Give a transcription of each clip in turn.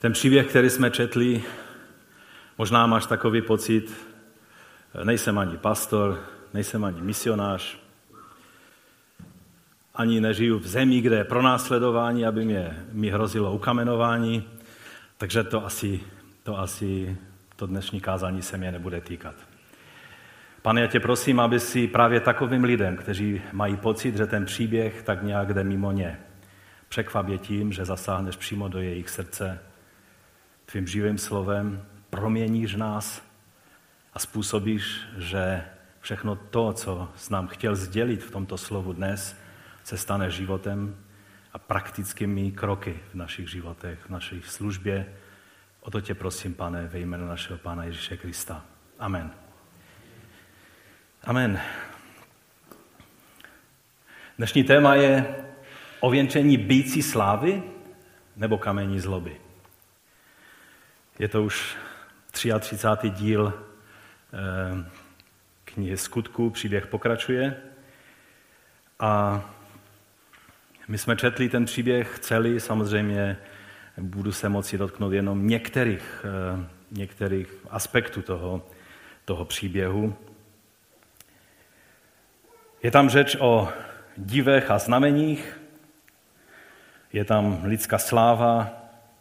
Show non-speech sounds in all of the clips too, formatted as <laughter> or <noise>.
Ten příběh, který jsme četli, možná máš takový pocit, nejsem ani pastor, nejsem ani misionář, ani nežiju v zemi, kde je pronásledování, aby mě, mi hrozilo ukamenování, takže to asi, to asi to dnešní kázání se mě nebude týkat. Pane, já tě prosím, aby si právě takovým lidem, kteří mají pocit, že ten příběh tak nějak jde mimo ně, překvapě tím, že zasáhneš přímo do jejich srdce, tvým živým slovem, proměníš nás a způsobíš, že všechno to, co s nám chtěl sdělit v tomto slovu dnes, se stane životem a praktickými kroky v našich životech, v naší službě. O to tě prosím, pane, ve jménu našeho Pána Ježíše Krista. Amen. Amen. Dnešní téma je ověnčení bící slávy nebo kamení zloby. Je to už 33. díl eh, knihy Skutků, příběh pokračuje. A my jsme četli ten příběh celý, samozřejmě budu se moci dotknout jenom některých, eh, některých aspektů toho, toho příběhu. Je tam řeč o divech a znameních, je tam lidská sláva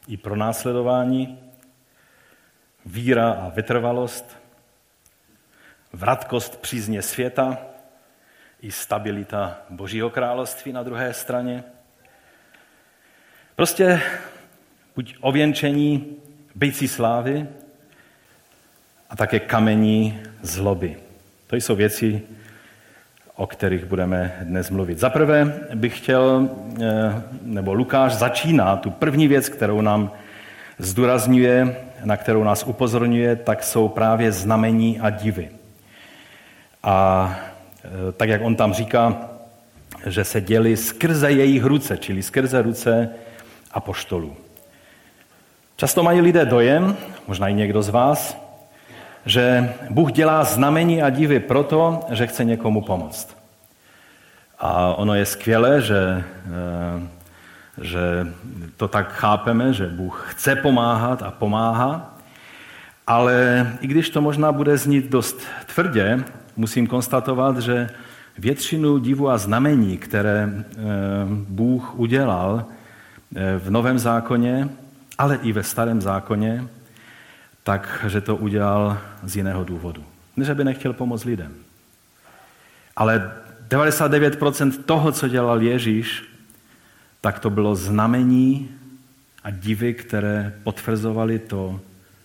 i pronásledování, víra a vytrvalost, vratkost přízně světa i stabilita Božího království na druhé straně. Prostě buď ověnčení bejcí slávy a také kamení zloby. To jsou věci, o kterých budeme dnes mluvit. Za prvé bych chtěl, eh, nebo Lukáš začíná tu první věc, kterou nám zdůrazňuje, na kterou nás upozorňuje, tak jsou právě znamení a divy. A e, tak, jak on tam říká, že se děli skrze jejich ruce, čili skrze ruce apoštolů. Často mají lidé dojem, možná i někdo z vás, že Bůh dělá znamení a divy proto, že chce někomu pomoct. A ono je skvělé, že, e, že to tak chápeme, že Bůh chce pomáhat a pomáhá, ale i když to možná bude znít dost tvrdě, musím konstatovat, že většinu divu a znamení, které eh, Bůh udělal eh, v Novém zákoně, ale i ve Starém zákoně, tak, že to udělal z jiného důvodu. Ne, že by nechtěl pomoct lidem. Ale 99% toho, co dělal Ježíš, tak to bylo znamení a divy, které potvrzovali to,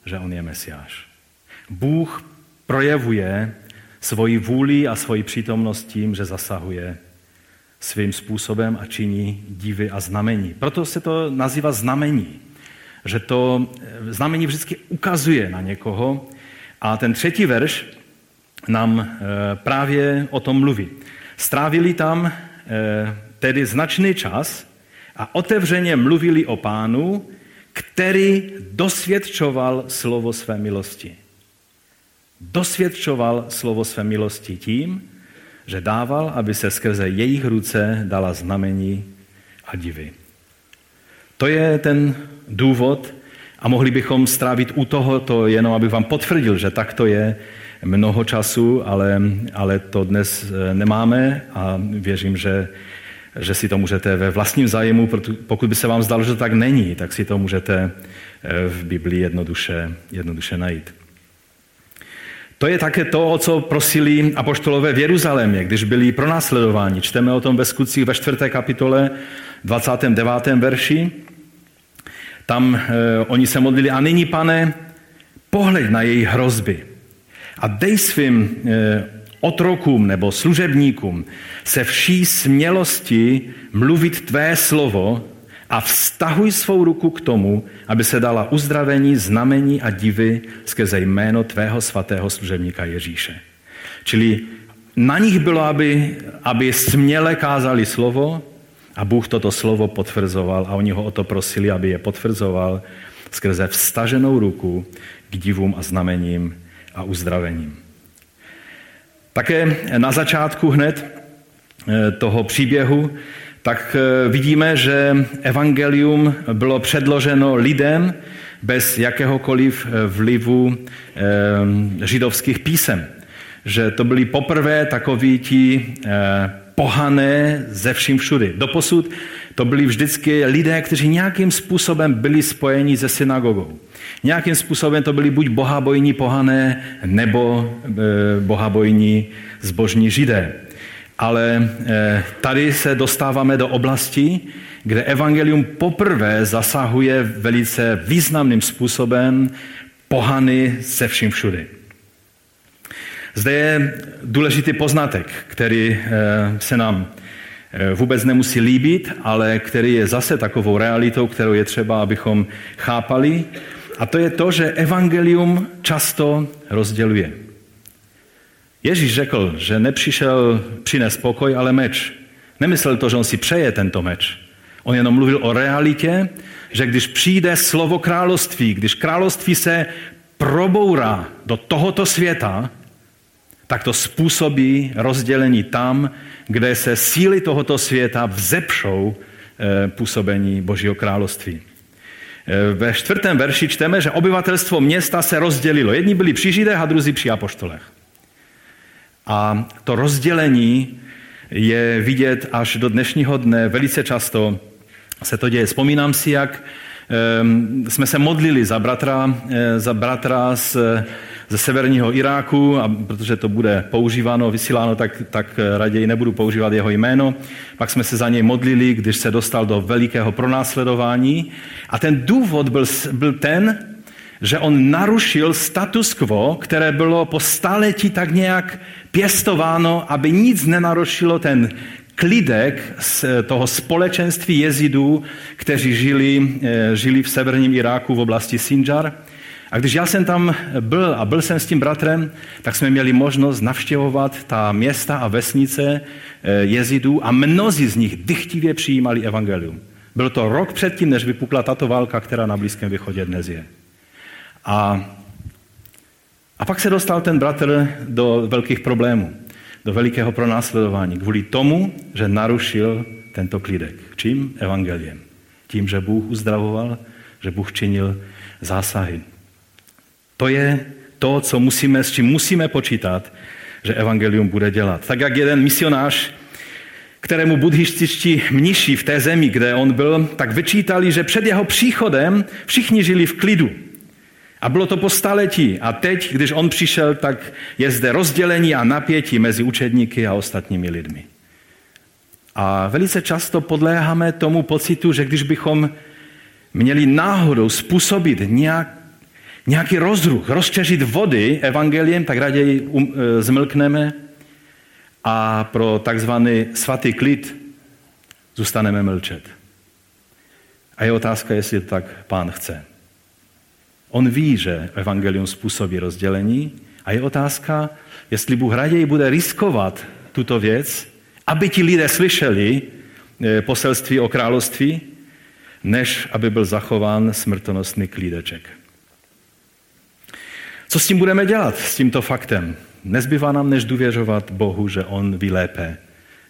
že on je Mesiáš. Bůh projevuje svoji vůli a svoji přítomnost tím, že zasahuje svým způsobem a činí divy a znamení. Proto se to nazývá znamení. Že to eh, znamení vždycky ukazuje na někoho. A ten třetí verš nám eh, právě o tom mluví. Strávili tam eh, tedy značný čas a otevřeně mluvili o pánu, který dosvědčoval slovo své milosti dosvědčoval slovo své milosti tím, že dával, aby se skrze jejich ruce dala znamení a divy. To je ten důvod a mohli bychom strávit u tohoto jenom, abych vám potvrdil, že tak to je mnoho času, ale, ale to dnes eh, nemáme a věřím, že, že si to můžete ve vlastním zájmu, pokud by se vám zdalo, že to tak není, tak si to můžete eh, v Biblii jednoduše, jednoduše najít. To je také to, o co prosili apoštolové v Jeruzalémě, když byli pronásledováni. Čteme o tom ve skutcích ve 4. kapitole 29. verši. Tam e, oni se modlili, a nyní, pane, pohled na její hrozby a dej svým e, otrokům nebo služebníkům se vší smělosti mluvit tvé slovo a vztahuj svou ruku k tomu, aby se dala uzdravení, znamení a divy skrze jméno tvého svatého služebníka Ježíše. Čili na nich bylo, aby, aby směle kázali slovo a Bůh toto slovo potvrzoval a oni ho o to prosili, aby je potvrzoval skrze vstaženou ruku k divům a znamením a uzdravením. Také na začátku hned eh, toho příběhu tak eh, vidíme, že evangelium bylo předloženo lidem bez jakéhokoliv eh, vlivu židovských písem. Že to byli poprvé takoví ti pohané ze vším všudy. Doposud to byli vždycky lidé, kteří nějakým způsobem byli spojeni se synagogou. Nějakým způsobem to byli buď bohabojní pohané, nebo bohabojní zbožní židé. Ale eh, tady se dostáváme do oblasti, kde evangelium poprvé zasahuje velice významným způsobem pohany se vším všudy. Zde je důležitý poznatek, který eh, se nám vůbec nemusí líbit, ale který je zase takovou realitou, kterou je třeba, abychom chápali. A to je to, že evangelium často rozděluje. Ježíš řekl, že nepřišel přinést pokoj, ale meč. Nemyslel to, že on si přeje tento meč. On jenom mluvil o realitě, že když přijde slovo království, když království se probourá do tohoto světa, tak to způsobí rozdělení tam, kde se síly tohoto světa vzepšou eh, působení Božího království. Eh, ve čtvrtém verši čteme, že obyvatelstvo města se rozdělilo. Jedni byli při Židech a druzí při apoštolech. A to rozdělení je vidět až do dnešního dne. Velice často se to děje. Vzpomínám si, jak ehm, jsme se modlili za bratra, eh, za bratra z, ze severního Iráku, a protože to bude používáno, vysíláno, tak, tak raději nebudu používat jeho jméno. Pak jsme se za něj modlili, když se dostal do velikého pronásledování. A ten důvod byl, byl ten, že on narušil status quo, které bylo po staletí tak nějak pěstováno, aby nic nenarušilo ten klidek z toho společenství jezidů, kteří žili, eh, žili v severním Iráku v oblasti Sinjar. A když já jsem tam byl a byl jsem s tím bratrem, tak jsme měli možnost navštěvovat ta města a vesnice eh, jezidů a mnozí z nich dychtivě přijímali evangelium. Byl to rok předtím, než vypukla tato válka, která na Blízkém východě dnes je. A, a pak se dostal ten bratr do velkých problémů, do velikého pronásledování kvůli tomu, že narušil tento klidek. Čím? Evangeliem. Tím, že Bůh uzdravoval, že Bůh činil zásahy. To je to, co musíme, s čím musíme počítat, že evangelium bude dělat. Tak jak jeden misionář, kterému buddhističtí mniši v té zemi, kde on byl, tak vyčítali, že před jeho příchodem všichni žili v klidu. A bylo to po staletí. A teď, když on přišel, tak je zde rozdělení a napětí mezi učedníky a ostatními lidmi. A velice často podléháme tomu pocitu, že když bychom měli náhodou způsobit nějak, nějaký rozruch, rozčeřit vody evangeliem, tak raději um, e, zmlkneme a pro takzvaný svatý klid zůstaneme mlčet. A je otázka, jestli tak pán chce. On ví, že evangelium způsobí rozdělení a je otázka, jestli Bůh raději bude riskovat tuto věc, aby ti lidé slyšeli eh, poselství o království, než aby byl zachován smrtonostný klídeček. Co s tím budeme dělat, s tímto faktem? Nezbývá nám než důvěřovat Bohu, že On ví lépe,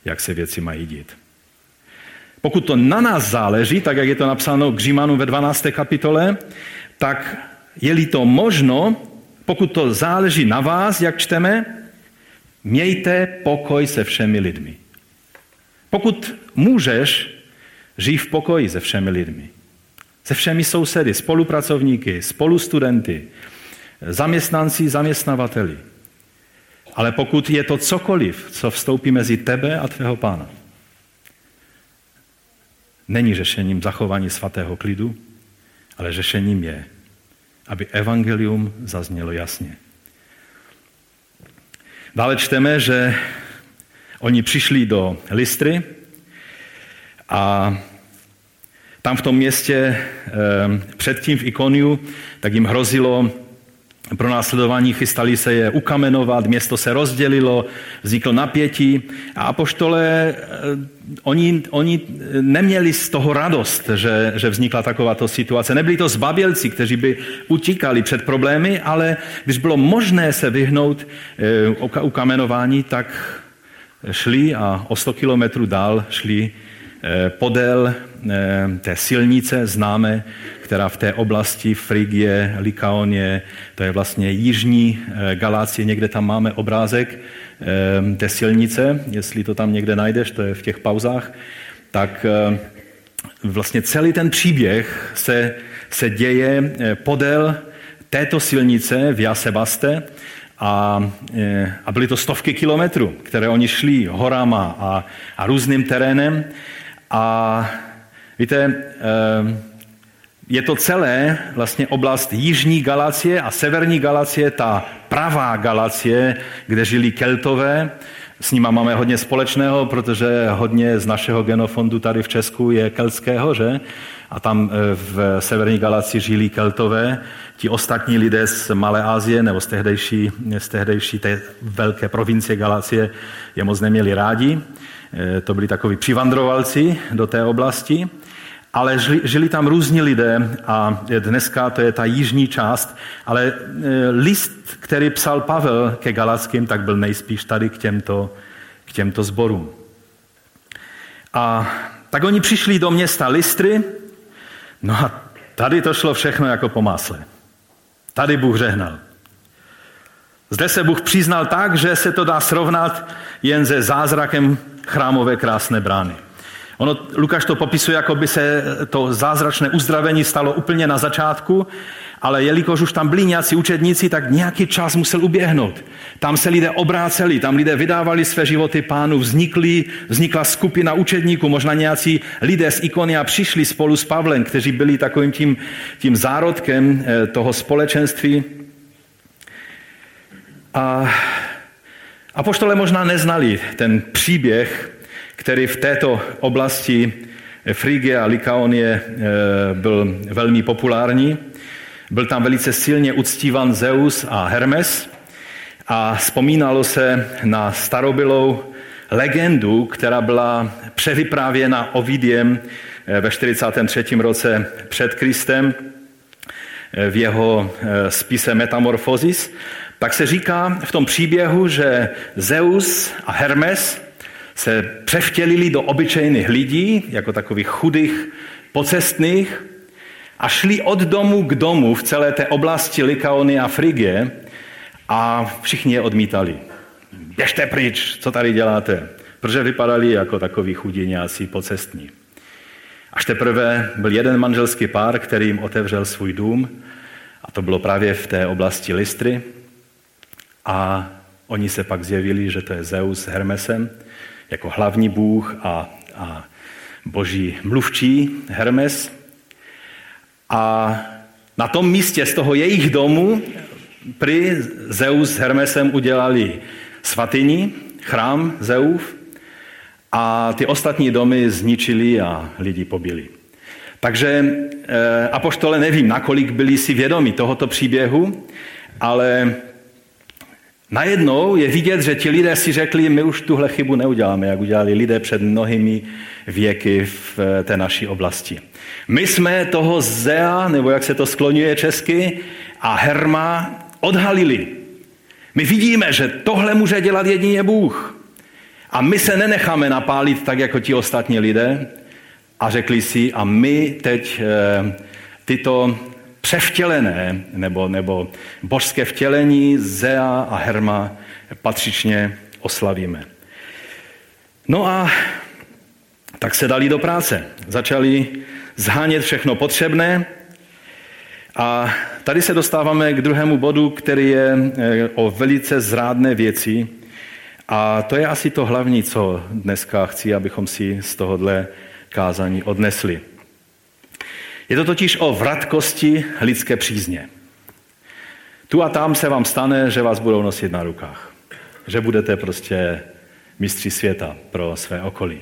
jak se věci mají dít. Pokud to na nás záleží, tak jak je to napsáno k Římanu ve 12. kapitole, tak je-li to možno, pokud to záleží na vás, jak čteme, mějte pokoj se všemi lidmi. Pokud můžeš, žij v pokoji se všemi lidmi. Se všemi sousedy, spolupracovníky, spolustudenty, zaměstnanci, zaměstnavateli. Ale pokud je to cokoliv, co vstoupí mezi tebe a tvého pána, není řešením zachování svatého klidu, ale řešením je aby evangelium zaznělo jasně. Dále čteme, že oni přišli do Listry a tam v tom městě eh, předtím v Ikoniu, tak jim hrozilo pro následování chystali se je ukamenovat, město se rozdělilo, vzniklo napětí a apoštole, eh, oni, oni neměli z toho radost, že, že vznikla takováto situace. Nebyli to zbabělci, kteří by utíkali před problémy, ale když bylo možné se vyhnout eh, ukamenování, tak šli a o 100 kilometrů dál šli podél té silnice známe, která v té oblasti Frigie, Likaonie, to je vlastně jižní Galácie, někde tam máme obrázek té silnice, jestli to tam někde najdeš, to je v těch pauzách, tak vlastně celý ten příběh se, se děje podél této silnice v Jasebaste a, a byly to stovky kilometrů, které oni šli horama a, a různým terénem. A víte, e, je to celé vlastně oblast Jižní Galacie a Severní Galacie, ta pravá Galacie, kde žili Keltové. S nima máme hodně společného, protože hodně z našeho genofondu tady v Česku je keltského, že? A tam e, v Severní Galacii žili Keltové ti ostatní lidé z Malé Asie nebo z tehdejší, z tehdejší té velké provincie Galacie je moc neměli rádi. E, to byli takoví přivandrovalci do té oblasti, ale žili, žili tam různí lidé a dneska to je ta jižní část, ale e, list, který psal Pavel ke Galackým, tak byl nejspíš tady k těmto, k těmto zborům. A tak oni přišli do města Listry, no a tady to šlo všechno jako po másle. Tady Bůh žehnal. Zde se Bůh přiznal tak, že se to dá srovnat jen se zázrakem chrámové krásné brány. Ono, Lukáš to popisuje, jako by se to zázračné uzdravení stalo úplně na začátku, ale jelikož už tam byli nějací učedníci, tak nějaký čas musel uběhnout. Tam se lidé obráceli, tam lidé vydávali své životy pánu, vznikly, vznikla skupina učedníků, možná nějací lidé z Ikonia přišli spolu s Pavlem, kteří byli takovým tím, tím zárodkem eh, toho společenství. A apoštole možná neznali ten příběh, který v této oblasti Frigie a Likaonie eh, byl velmi populární. Byl tam velice silně uctívan Zeus a Hermes a vzpomínalo se na starobylou legendu, která byla převyprávěna Ovidiem eh, ve 43. roce před Kristem eh, v jeho eh, spise Metamorphosis, tak se říká v tom příběhu, že Zeus a Hermes se převtělili do obyčejných lidí, jako takových chudých, pocestných, a šli od domu k domu v celé té oblasti Likaony a Frigie a všichni je odmítali. Běžte pryč, co tady děláte? Protože vypadali jako takový chudiňáci pocestní. Až teprve byl jeden manželský pár, který jim otevřel svůj dům, a to bylo právě v té oblasti Listry. A oni se pak zjevili, že to je Zeus s Hermesem, jako hlavní bůh a, a boží mluvčí Hermes. A na tom místě z toho jejich domu Pri Zeus s Hermesem udělali svatyni, chrám Zeův a ty ostatní domy zničili a lidi pobili. Takže e, apoštole nevím, nakolik byli si vědomi tohoto příběhu, ale najednou je vidět, že ti lidé si řekli, my už tuhle chybu neuděláme, jak udělali lidé před mnohými věky v eh, té naší oblasti. My jsme toho Zea, nebo jak se to skloňuje česky, a Herma odhalili. My vidíme, že tohle může dělat jedině Bůh. A my se nenecháme napálit tak, jako ti ostatní lidé. A řekli si, a my teď e, tyto převtělené nebo, nebo božské vtělení Zea a Herma patřičně oslavíme. No a tak se dali do práce. Začali zhánět všechno potřebné a tady se dostáváme k druhému bodu, který je eh, o velice zrádné věci. A to je asi to hlavní, co dneska chci, abychom si z tohohle kázání odnesli. Je to totiž o vratkosti lidské přízně. Tu a tam se vám stane, že vás budou nosit na rukách. Že budete prostě mistři světa pro své okolí.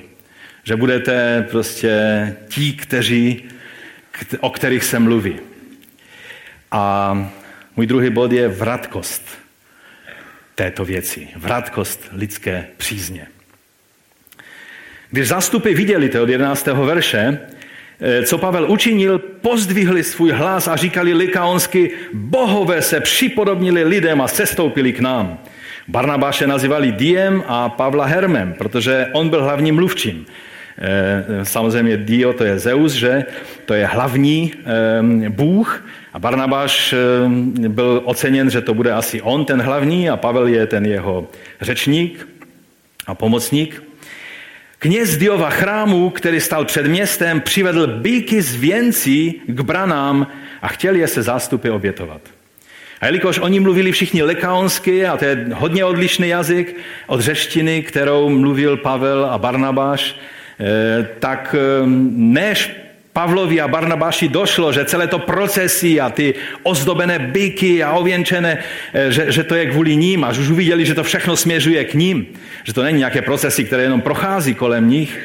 Že budete prostě ti, kteří, o kterých se mluví. A můj druhý bod je vratkost této věci. Vratkost lidské přízně. Když zástupy viděli to od 11. verše, co Pavel učinil, pozdvihli svůj hlas a říkali likaonsky, bohové se připodobnili lidem a sestoupili k nám. Barnabáše nazývali Diem a Pavla Hermem, protože on byl hlavním mluvčím. Samozřejmě Dio to je Zeus, že? To je hlavní bůh. A Barnabáš byl oceněn, že to bude asi on ten hlavní a Pavel je ten jeho řečník a pomocník. Kněz Diova chrámu, který stal před městem, přivedl bíky z věncí k branám a chtěl je se zástupy obětovat. A jelikož oni mluvili všichni lekaonsky, a to je hodně odlišný jazyk od řeštiny, kterou mluvil Pavel a Barnabáš, eh, tak eh, než Pavlovi a Barnabáši došlo, že celé to procesy a ty ozdobené byky a ověnčené, eh, že, že to je kvůli ním, až už uviděli, že to všechno směřuje k ním, že to není nějaké procesy, které jenom prochází kolem nich,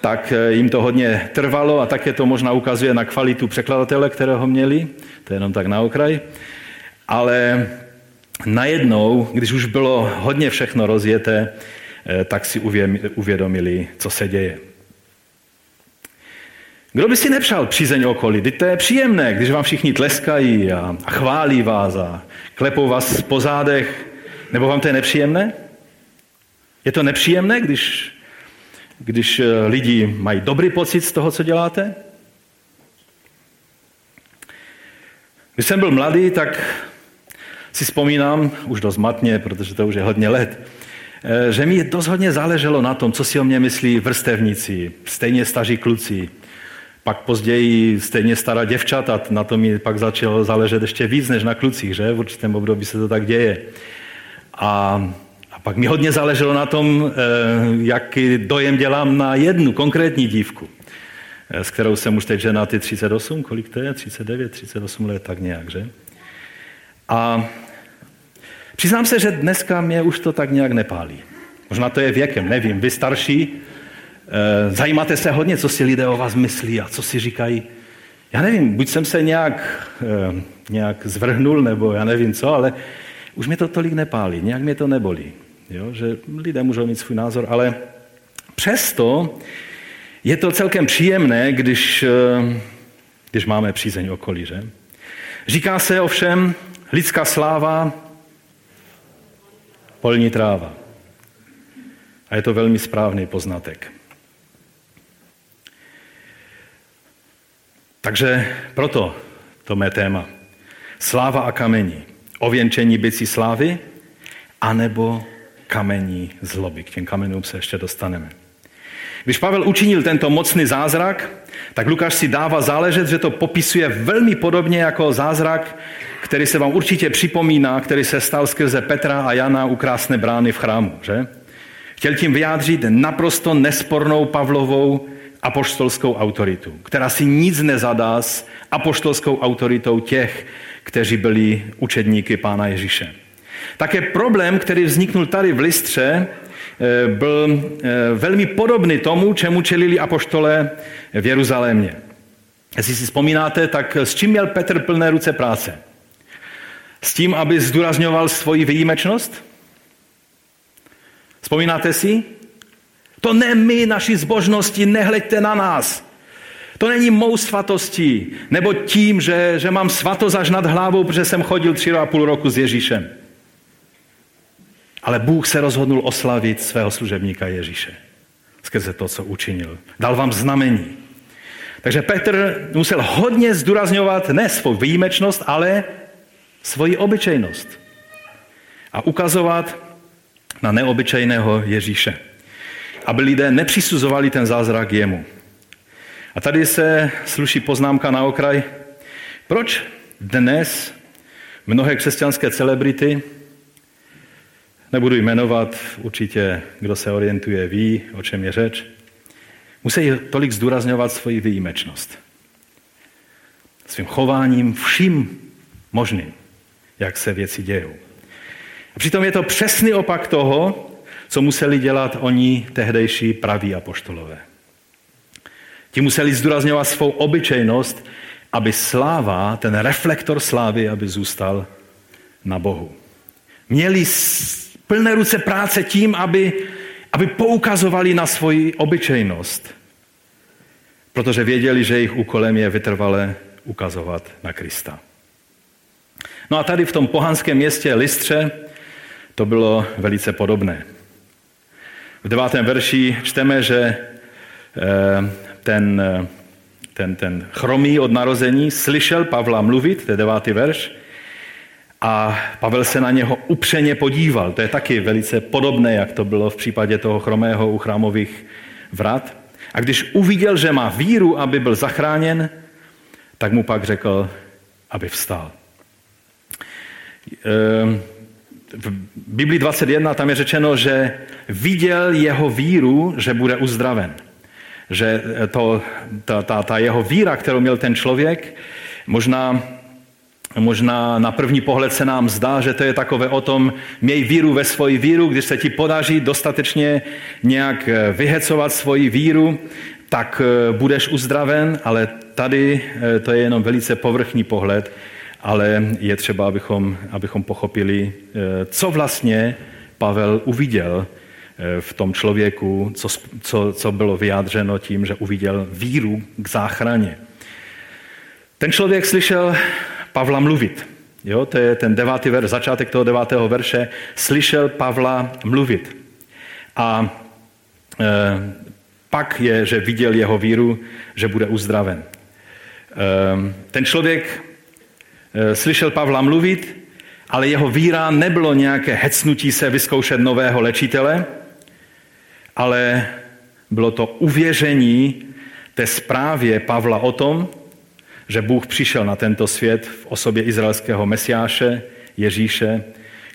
tak jim to hodně trvalo a také to možná ukazuje na kvalitu překladatele, kterého měli, to je jenom tak na okraj. Ale najednou, když už bylo hodně všechno rozjeté, eh, tak si uvědomili, co se děje. Kdo by si nepřál přízeň okolí? Teď to je příjemné, když vám všichni tleskají a, chválí vás a klepou vás po zádech. Nebo vám to je nepříjemné? Je to nepříjemné, když, když eh, lidi mají dobrý pocit z toho, co děláte? Když jsem byl mladý, tak si vzpomínám, už dost matně, protože to už je hodně let, eh, že mi dost hodně záleželo na tom, co si o mě myslí vrstevníci, stejně staří kluci, pak později stejně stará děvčata, na to mi pak začalo záležet ještě víc než na klucích, že? V určitém období se to tak děje. A, a pak mi hodně záleželo na tom, eh, jaký dojem dělám na jednu konkrétní dívku, eh, s kterou jsem už teď ženatý 38, kolik to je? 39, 38 let, tak nějak, že? A přiznám se, že dneska mě už to tak nějak nepálí. Možná to je věkem, nevím. Vy starší, zajímáte se hodně, co si lidé o vás myslí a co si říkají. Já nevím, buď jsem se nějak, eh, nějak zvrhnul, nebo já nevím co, ale už mě to tolik nepálí, nějak mě to nebolí. Jo? Že lidé můžou mít svůj názor, ale přesto je to celkem příjemné, když, eh, když máme přízeň okolí. Že? Říká se ovšem, Lidská sláva, polní tráva. A je to velmi správný poznatek. Takže proto to mé téma. Sláva a kamení. Ověnčení bycí slávy, anebo kamení zloby. K těm kamenům se ještě dostaneme. Když Pavel učinil tento mocný zázrak, tak Lukáš si dává záležet, že to popisuje velmi podobně jako zázrak, který se vám určitě připomíná, který se stal skrze Petra a Jana u krásné brány v chrámu. Že? Chtěl tím vyjádřit naprosto nespornou Pavlovou apoštolskou autoritu, která si nic nezadá s apoštolskou autoritou těch, kteří byli učedníky Pána Ježíše. Také problém, který vzniknul tady v Listře, eh, byl eh, velmi podobný tomu, čemu čelili apoštole v Jeruzalémě. Jestli si vzpomínáte, tak s čím měl Petr plné ruce práce? S tím, aby zdůrazňoval svoji výjimečnost? Vzpomínáte si? To ne my, naši zbožnosti, nehleďte na nás. To není mou svatostí, nebo tím, že, že mám svatost až nad hlavou, protože jsem chodil tři a půl roku s Ježíšem. Ale Bůh se rozhodnul oslavit svého služebníka Ježíše skrze to, co učinil. Dal vám znamení. Takže Petr musel hodně zdůrazňovat ne svou výjimečnost, ale svoji obyčejnost. A ukazovat na neobyčejného Ježíše. Aby lidé nepřisuzovali ten zázrak jemu. A tady se sluší poznámka na okraj. Proč dnes mnohé křesťanské celebrity Nebudu jmenovat, určitě kdo se orientuje ví, o čem je řeč. Musí tolik zdůrazňovat svoji výjimečnost. Svým chováním vším možným, jak se věci dějou. A přitom je to přesný opak toho, co museli dělat oni tehdejší praví apoštolové. Ti museli zdůrazňovat svou obyčejnost, aby sláva, ten reflektor slávy, aby zůstal na Bohu. Měli plné ruce práce tím, aby, aby poukazovali na svoji obyčejnost. Protože věděli, že jejich úkolem je vytrvale ukazovat na Krista. No a tady v tom pohanském městě Listře to bylo velice podobné. V devátém verši čteme, že ten, ten, ten chromý od narození slyšel Pavla mluvit, to je devátý verš, a Pavel se na něho upřeně podíval. To je taky velice podobné, jak to bylo v případě toho chromého u chrámových vrat. A když uviděl, že má víru, aby byl zachráněn, tak mu pak řekl, aby vstal. Ehm, v Biblii 21 tam je řečeno, že viděl jeho víru, že bude uzdraven. Že to, ta, ta, ta jeho víra, kterou měl ten člověk, možná Možná na první pohled se nám zdá, že to je takové o tom, měj víru ve svoji víru, když se ti podaří dostatečně nějak eh, vyhecovat svoji víru, tak eh, budeš uzdraven, ale tady eh, to je jenom velice povrchní pohled, ale je třeba, abychom, abychom pochopili, co vlastně Pavel uviděl v tom člověku, co, co, co bylo vyjádřeno tím, že uviděl víru k záchraně. Ten člověk slyšel Pavla mluvit. Jo, to je ten devátý verš, začátek toho devátého verše. Slyšel Pavla mluvit. A e, pak je, že viděl jeho víru, že bude uzdraven. E, ten člověk slyšel Pavla mluvit, ale jeho víra nebylo nějaké hecnutí se vyzkoušet nového léčitele, ale bylo to uvěření té zprávě Pavla o tom, že Bůh přišel na tento svět v osobě izraelského mesiáše, Ježíše,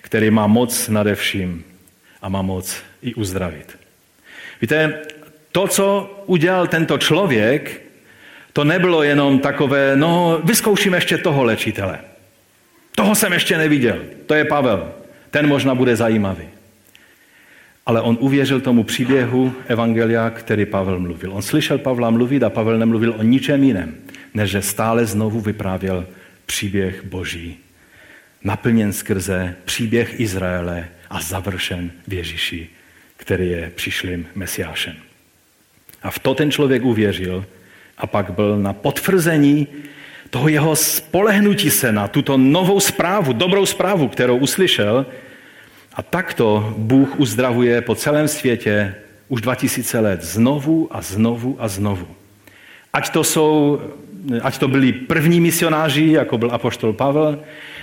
který má moc nade vším a má moc i uzdravit. Víte, to, co udělal tento člověk, to nebylo jenom takové, no, vyzkouším ještě toho léčitele. Toho jsem ještě neviděl. To je Pavel. Ten možná bude zajímavý. Ale on uvěřil tomu příběhu Evangelia, který Pavel mluvil. On slyšel Pavla mluvit a Pavel nemluvil o ničem jiném než že stále znovu vyprávěl příběh Boží, naplněn skrze příběh Izraele a završen v Ježíši, který je přišlým mesiášem. A v to ten člověk uvěřil a pak byl na potvrzení toho jeho spolehnutí se na tuto novou zprávu, dobrou zprávu, kterou uslyšel. A takto Bůh uzdravuje po celém světě už 2000 let znovu a znovu a znovu. Ať to jsou ať to byli první misionáři, jako byl apoštol Pavel,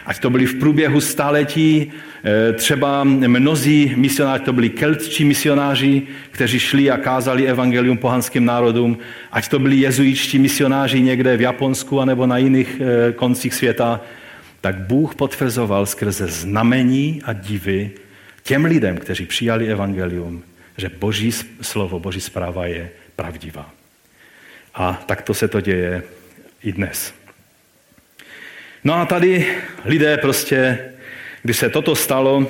ať to byli v průběhu staletí, eh, třeba mnozí misionáři, to byli keltčí misionáři, kteří šli a kázali evangelium pohanským národům, ať to byli jezuitští misionáři někde v Japonsku anebo na jiných eh, koncích světa, tak Bůh potvrzoval skrze znamení a divy těm lidem, kteří přijali evangelium, že Boží slovo, Boží zpráva je pravdivá. A takto se to děje i dnes. No a tady lidé prostě, když se toto stalo,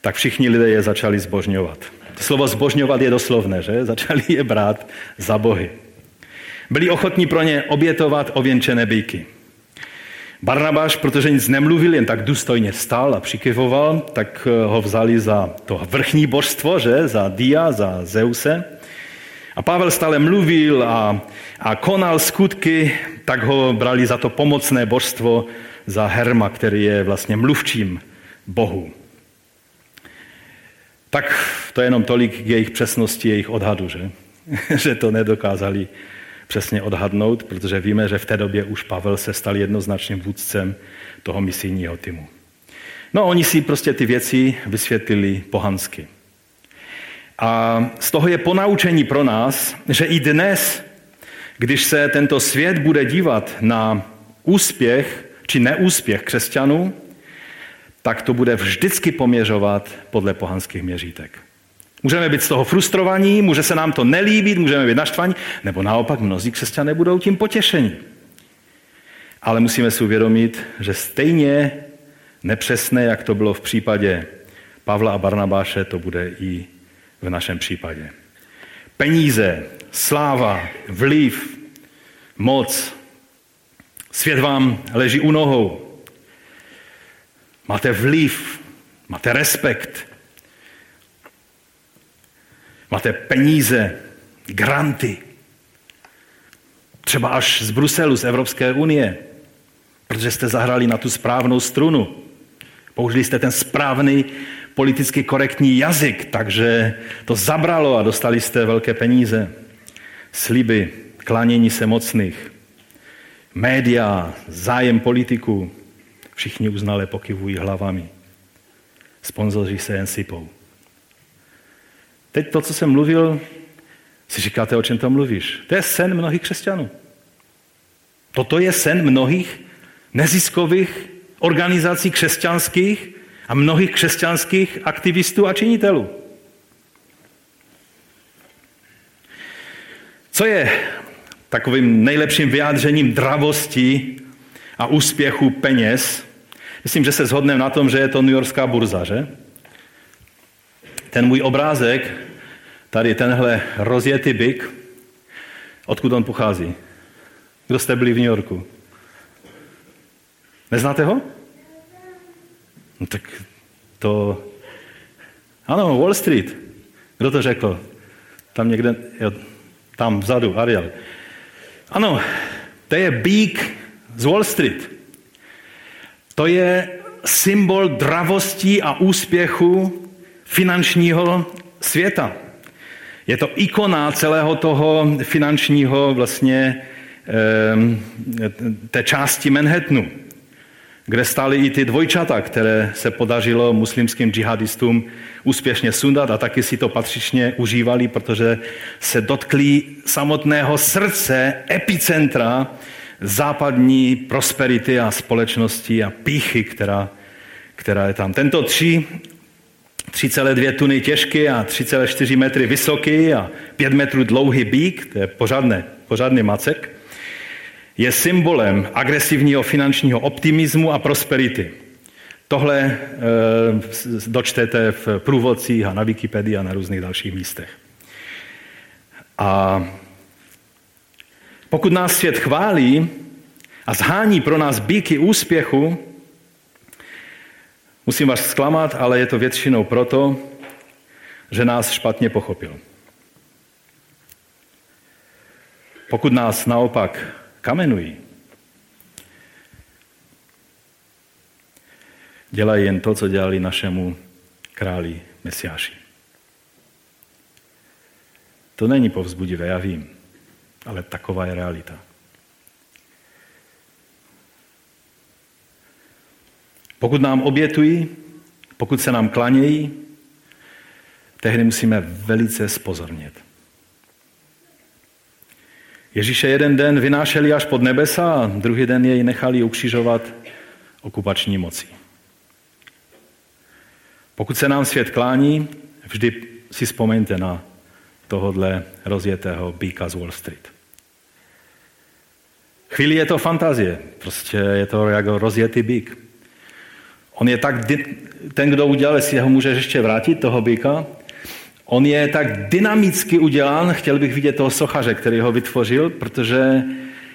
tak všichni lidé je začali zbožňovat. To slovo zbožňovat je doslovné, že? <laughs> Začali je brát za bohy. Byli ochotní pro ně obětovat ověnčené býky. Barnabáš, protože nic nemluvil, jen tak důstojně stál a přikyvoval, tak eh, ho vzali za to vrchní božstvo, že? za Dia, za Zeuse. A Pavel stále mluvil a, a konal skutky, tak ho brali za to pomocné božstvo, za Herma, který je vlastně mluvčím Bohu. Tak to je jenom tolik k jejich přesnosti, jejich odhadu, že? <laughs> že to nedokázali přesně odhadnout, protože víme, že v té době už Pavel se stal jednoznačným vůdcem toho misijního týmu. No oni si prostě ty věci vysvětlili pohansky. A z toho je ponaučení pro nás, že i dnes, když se tento svět bude dívat na úspěch či neúspěch křesťanů, tak to bude vždycky poměřovat podle pohanských měřítek. Můžeme být z toho frustrovaní, může se nám to nelíbit, můžeme být naštvaní, nebo naopak mnozí křesťané budou tím potěšení. Ale musíme si uvědomit, že stejně nepřesné, jak to bylo v případě Pavla a Barnabáše, to bude i v našem případě. Peníze, sláva, vliv, moc. Svět vám leží u nohou. Máte vliv, máte respekt, máte peníze, granty. Třeba až z Bruselu, z Evropské unie, protože jste zahrali na tu správnou strunu. Použili jste ten správný politicky korektní jazyk, takže to zabralo a dostali jste velké peníze. sliby, klanění se mocných, média, zájem politiků, všichni uznale pokyvují hlavami. Sponzoři se jen sypou. Teď to, co jsem mluvil, si říkáte, o čem to mluvíš. To je sen mnohých křesťanů. Toto je sen mnohých neziskových organizací křesťanských a mnohých křesťanských aktivistů a činitelů. Co je takovým nejlepším vyjádřením dravosti a úspěchu peněz? Myslím, že se shodneme na tom, že je to New Yorkská burza, že? Ten můj obrázek, tady tenhle rozjetý byk, odkud on pochází? Kdo jste byli v New Yorku? Neznáte ho? No tak to... Ano, Wall Street. Kdo to řekl? Tam někde, jo, tam vzadu, Ariel. Ano, to je bík z Wall Street. To je symbol dravosti a úspěchu finančního světa. Je to ikona celého toho finančního vlastně té části Manhattanu, kde stály i ty dvojčata, které se podařilo muslimským džihadistům úspěšně sundat a taky si to patřičně užívali, protože se dotkli samotného srdce, epicentra západní prosperity a společnosti a píchy, která, která je tam. Tento tři 3,2 tuny těžký a 3,4 metry vysoký a 5 metrů dlouhý bík, to je pořádný, pořádný macek, je symbolem agresivního finančního optimismu a prosperity. Tohle e, dočtete v průvodcích a na Wikipedii a na různých dalších místech. A pokud nás svět chválí a zhání pro nás bíky úspěchu, musím vás zklamat, ale je to většinou proto, že nás špatně pochopil. Pokud nás naopak kamenují, dělají jen to, co dělali našemu králi Mesiáši. To není povzbudivé, já vím, ale taková je realita. Pokud nám obětují, pokud se nám klanějí, tehdy musíme velice spozornět. Ježíše jeden den vynášeli až pod nebesa a druhý den jej nechali ukřižovat okupační mocí. Pokud se nám svět klání, vždy si vzpomeňte na tohodle rozjetého býka z Wall Street. Chvíli je to fantazie, prostě je to jako rozjetý býk. On je tak, ten, kdo udělal, jestli ho můžeš ještě vrátit, toho býka, on je tak dynamicky udělán, chtěl bych vidět toho sochaře, který ho vytvořil, protože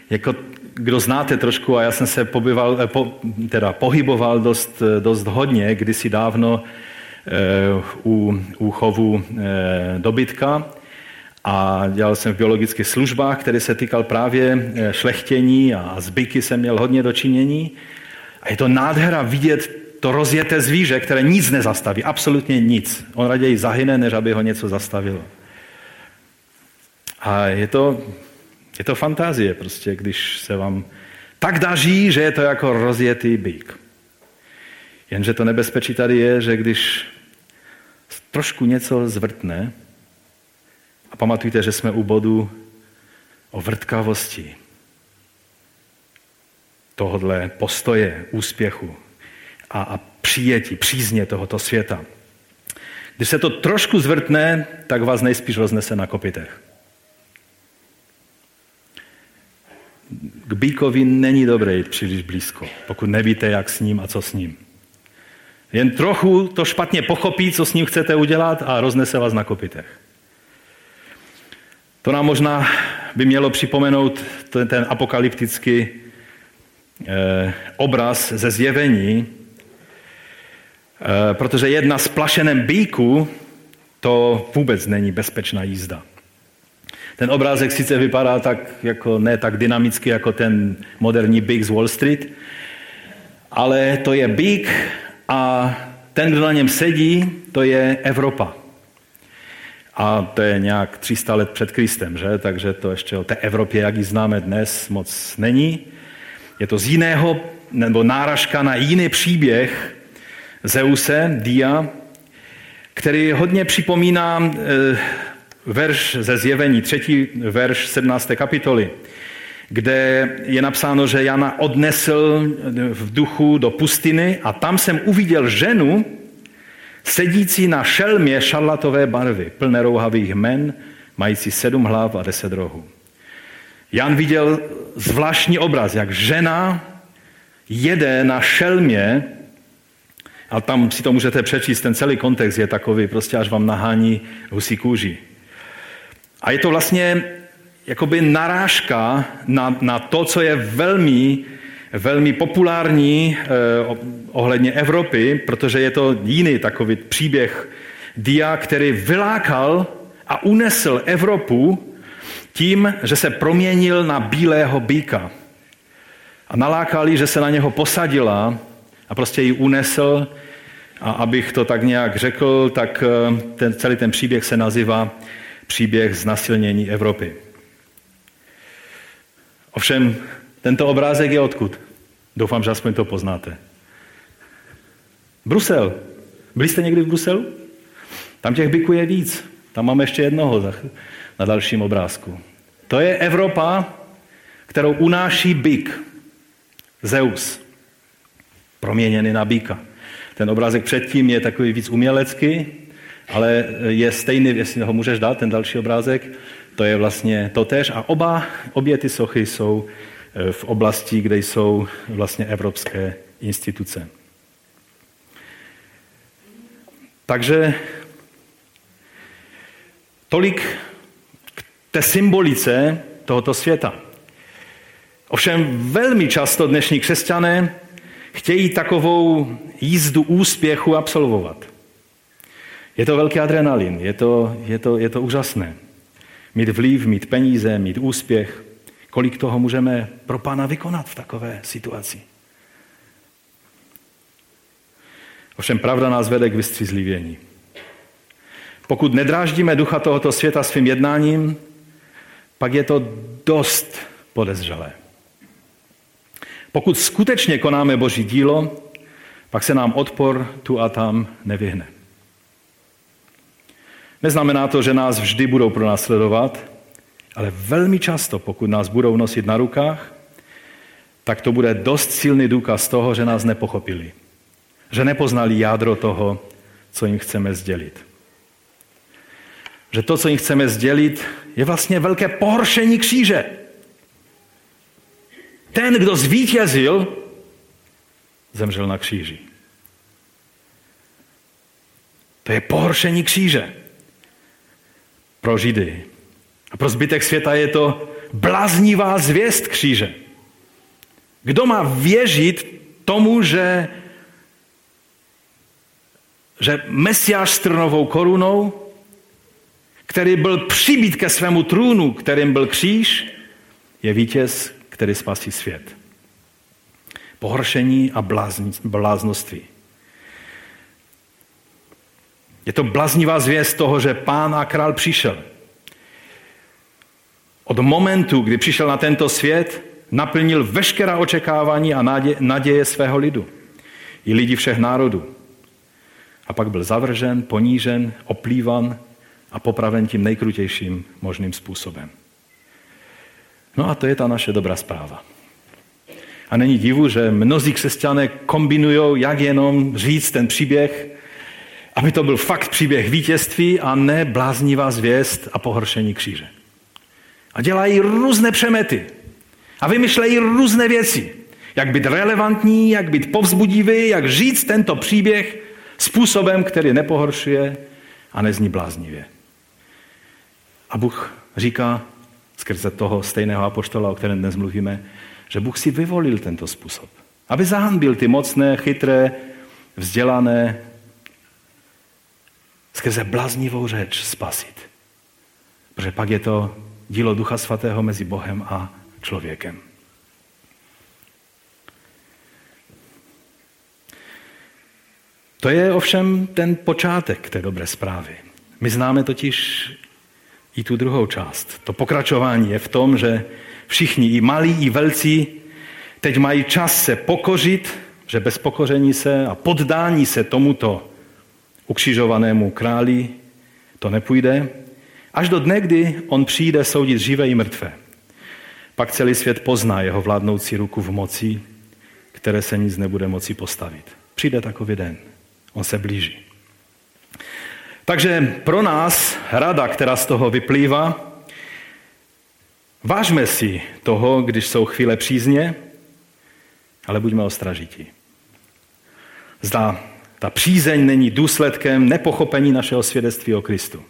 jako kdo znáte trošku, a já jsem se pobyval, eh, po, teda pohyboval dost, dost hodně, kdysi dávno e, u, u chovu e, dobytka a dělal jsem v biologických službách, které se týkal právě šlechtění a zbyky jsem měl hodně dočinění. A je to nádhera vidět to rozjeté zvíře, které nic nezastaví, absolutně nic. On raději zahyne, než aby ho něco zastavilo. A je to, je to fantázie prostě, když se vám tak daří, že je to jako rozjetý bík. Jenže to nebezpečí tady je, že když trošku něco zvrtne, a pamatujte, že jsme u bodu o vrtkavosti tohodle postoje, úspěchu, a, a přijetí, přízně tohoto světa. Když se to trošku zvrtne, tak vás nejspíš roznese na kopitech. K bíkovi není dobré jít příliš blízko, pokud nevíte, jak s ním a co s ním. Jen trochu to špatně pochopí, co s ním chcete udělat a roznese vás na kopitech. To nám možná by mělo připomenout ten, ten apokalyptický eh, obraz ze zjevení, protože jedna z plašenem bíku to vůbec není bezpečná jízda. Ten obrázek sice vypadá tak, jako, ne tak dynamicky jako ten moderní bík z Wall Street, ale to je bík a ten, kdo na něm sedí, to je Evropa. A to je nějak 300 let před Kristem, že? Takže to ještě o té Evropě, jak ji známe dnes, moc není. Je to z jiného, nebo náražka na jiný příběh Zeuse, Dia, který hodně připomíná eh, verš ze zjevení, třetí verš 17. kapitoly, kde je napsáno, že Jana odnesl v duchu do pustiny a tam jsem uviděl ženu, sedící na šelmě šarlatové barvy, plné rouhavých men, mající sedm hlav a deset rohů. Jan viděl zvláštní obraz, jak žena jede na šelmě, a tam si to můžete přečíst, ten celý kontext je takový, prostě až vám nahání husí kůži. A je to vlastně jakoby narážka na, na to, co je velmi, velmi populární eh, ohledně Evropy, protože je to jiný takový příběh dia, který vylákal a unesl Evropu tím, že se proměnil na bílého býka. A nalákali, že se na něho posadila a prostě ji unesl. A abych to tak nějak řekl, tak eh, ten, celý ten příběh se nazývá příběh znasilnění Evropy. Ovšem, tento obrázek je odkud? Doufám, že aspoň to poznáte. Brusel. Byli jste někdy v Bruselu? Tam těch byků je víc. Tam máme ještě jednoho na dalším obrázku. To je Evropa, kterou unáší byk. Zeus. Proměněný na býka. Ten obrázek předtím je takový víc umělecký, ale je stejný, jestli ho můžeš dát, ten další obrázek, to je vlastně totéž. A oba, obě ty sochy jsou eh, v oblasti, kde jsou vlastně evropské instituce. Takže tolik k té symbolice tohoto světa. Ovšem velmi často dnešní křesťané chtějí takovou jízdu úspěchu absolvovat. Je to velký adrenalin, je to, je to, je to úžasné. Mít vliv, mít peníze, mít úspěch. Kolik toho můžeme pro pána vykonat v takové situaci? Ovšem pravda nás vede k vystřízlivění. Pokud nedráždíme ducha tohoto světa svým jednáním, pak je to dost podezřelé. Pokud skutečně konáme Boží dílo, pak se nám odpor tu a tam nevyhne. Neznamená to, že nás vždy budou pronásledovat, ale velmi často, pokud nás budou nosit na rukách, tak to bude dost silný důkaz toho, že nás nepochopili. Že nepoznali jádro toho, co jim chceme sdělit. Že to, co jim chceme sdělit, je vlastně velké pohoršení kříže. Ten, kdo zvítězil, zemřel na kříži. To je pohoršení kříže pro Židy. A pro zbytek světa je to bláznivá zvěst kříže. Kdo má věřit tomu, že, že Mesiáš s trnovou korunou, který byl přibít ke svému trůnu, kterým byl kříž, je vítěz, který spasí svět. Pohoršení a bláznoství. Je to blaznivá zvěst toho, že pán a král přišel. Od momentu, kdy přišel na tento svět, naplnil veškerá očekávání a naděje svého lidu. I lidi všech národů. A pak byl zavržen, ponížen, oplývan a popraven tím nejkrutějším možným způsobem. No a to je ta naše dobrá zpráva. A není divu, že mnozí křesťané kombinují, jak jenom říct ten příběh, aby to byl fakt příběh vítězství a ne bláznivá zvěst a pohoršení kříže. A dělají různé přemety. A vymyšlejí různé věci. Jak být relevantní, jak být povzbudivý, jak říct tento příběh způsobem, který nepohoršuje a nezní bláznivě. A Bůh říká skrze toho stejného apoštola, o kterém dnes mluvíme, že Bůh si vyvolil tento způsob. Aby zahanbil ty mocné, chytré, vzdělané, skrze bláznivou řeč spasit. Protože pak je to dílo Ducha Svatého mezi Bohem a člověkem. To je ovšem ten počátek té dobré zprávy. My známe totiž i tu druhou část. To pokračování je v tom, že všichni, i malí, i velcí, teď mají čas se pokořit, že bez pokoření se a poddání se tomuto ukřižovanému králi to nepůjde, až do dne, kdy on přijde soudit živé i mrtvé. Pak celý svět pozná jeho vládnoucí ruku v moci, které se nic nebude moci postavit. Přijde takový den. On se blíží. Takže pro nás rada, která z toho vyplývá, vážme si toho, když jsou chvíle přízně, ale buďme ostražití. Zda ta přízeň není důsledkem nepochopení našeho svědectví o Kristu.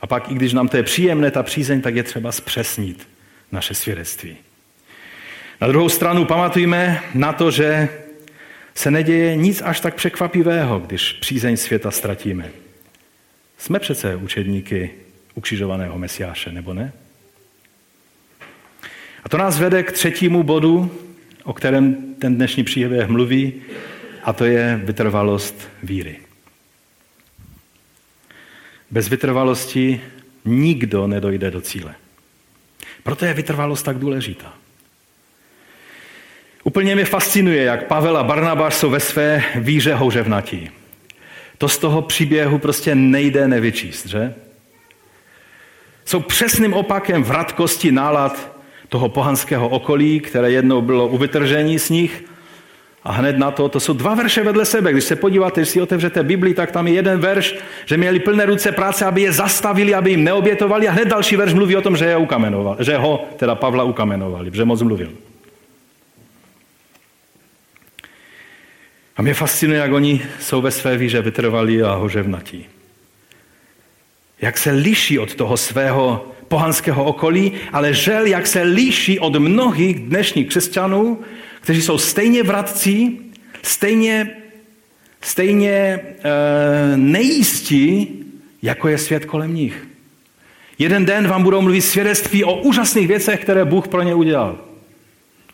A pak, i když nám to je příjemné, ta přízeň, tak je třeba zpřesnit naše svědectví. Na druhou stranu pamatujme na to, že se neděje nic až tak překvapivého, když přízeň světa ztratíme. Jsme přece učedníky ukřižovaného Mesiáše, nebo ne? A to nás vede k třetímu bodu, o kterém ten dnešní příběh mluví, a to je vytrvalost víry. Bez vytrvalosti nikdo nedojde do cíle. Proto je vytrvalost tak důležitá. Úplně mě fascinuje, jak Pavel a Barnabáš jsou ve své víře houřevnatí. To z toho příběhu prostě nejde nevyčíst, že? Jsou přesným opakem vratkosti nálad toho pohanského okolí, které jednou bylo u vytržení z nich a hned na to, to jsou dva verše vedle sebe. Když se podíváte, když si otevřete Bibli, tak tam je jeden verš, že měli plné ruce práce, aby je zastavili, aby jim neobětovali a hned další verš mluví o tom, že, je ukamenoval, že ho, teda Pavla ukamenovali, že moc mluvil. A mě fascinuje, jak oni jsou ve své víře vytrvalí a hořevnatí. Jak se liší od toho svého pohanského okolí, ale žel, jak se liší od mnohých dnešních křesťanů, kteří jsou stejně vratcí, stejně, stejně e, nejistí, jako je svět kolem nich. Jeden den vám budou mluvit svědectví o úžasných věcech, které Bůh pro ně udělal.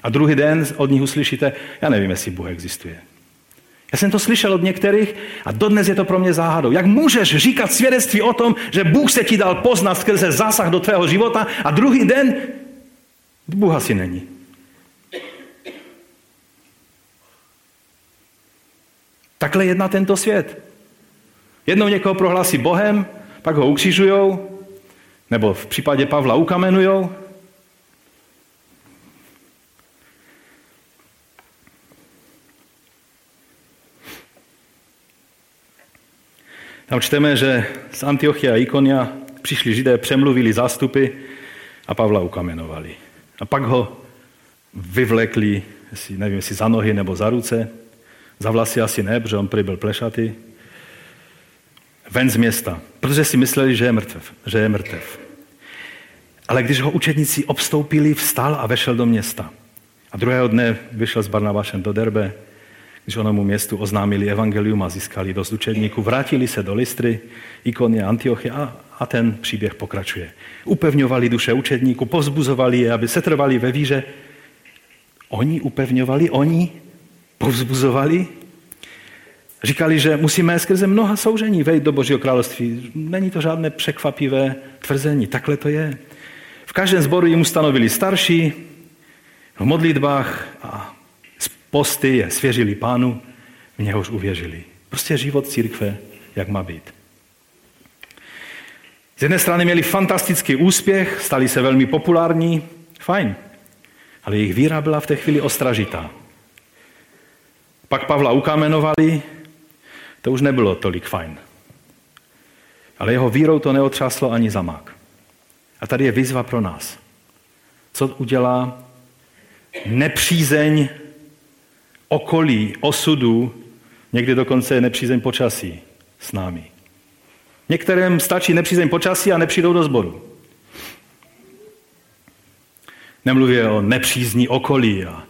A druhý den od nich uslyšíte, já nevím, jestli Bůh existuje. Já jsem to slyšel od některých a dodnes je to pro mě záhadou. Jak můžeš říkat svědectví o tom, že Bůh se ti dal poznat skrze zásah do tvého života a druhý den Bůh asi není. Takhle jedná tento svět. Jednou někoho prohlásí Bohem, pak ho ukřižujou, nebo v případě Pavla ukamenujou. Tam čteme, že z Antiochia a Ikonia přišli židé, přemluvili zástupy a Pavla ukamenovali. A pak ho vyvlekli, nevím, jestli za nohy nebo za ruce, za vlasy asi ne, protože on prý byl plešatý. Ven z města, protože si mysleli, že je mrtev. Že je mrtev. Ale když ho učedníci obstoupili, vstal a vešel do města. A druhého dne vyšel s Barnabášem do Derbe, když onomu městu oznámili evangelium a získali dost učedníků, vrátili se do Listry, ikony Antiochy a, a ten příběh pokračuje. Upevňovali duše učedníků, povzbuzovali je, aby se trvali ve víře. Oni upevňovali, oni povzbuzovali. Říkali, že musíme skrze mnoha soužení vejít do Božího království. Není to žádné překvapivé tvrzení, takhle to je. V každém sboru jim ustanovili starší, v modlitbách a posty je svěřili pánu, v něhož uvěřili. Prostě život církve, jak má být. Z jedné strany měli fantastický úspěch, stali se velmi populární, fajn, ale jejich víra byla v té chvíli ostražitá. Pak Pavla ukamenovali, to už nebylo tolik fajn. Ale jeho vírou to neotřáslo ani zamák. A tady je výzva pro nás. Co udělá nepřízeň okolí, osudu, někdy dokonce nepřízeň počasí s námi. Některým stačí nepřízeň počasí a nepřijdou do sboru. Nemluví o nepřízní okolí a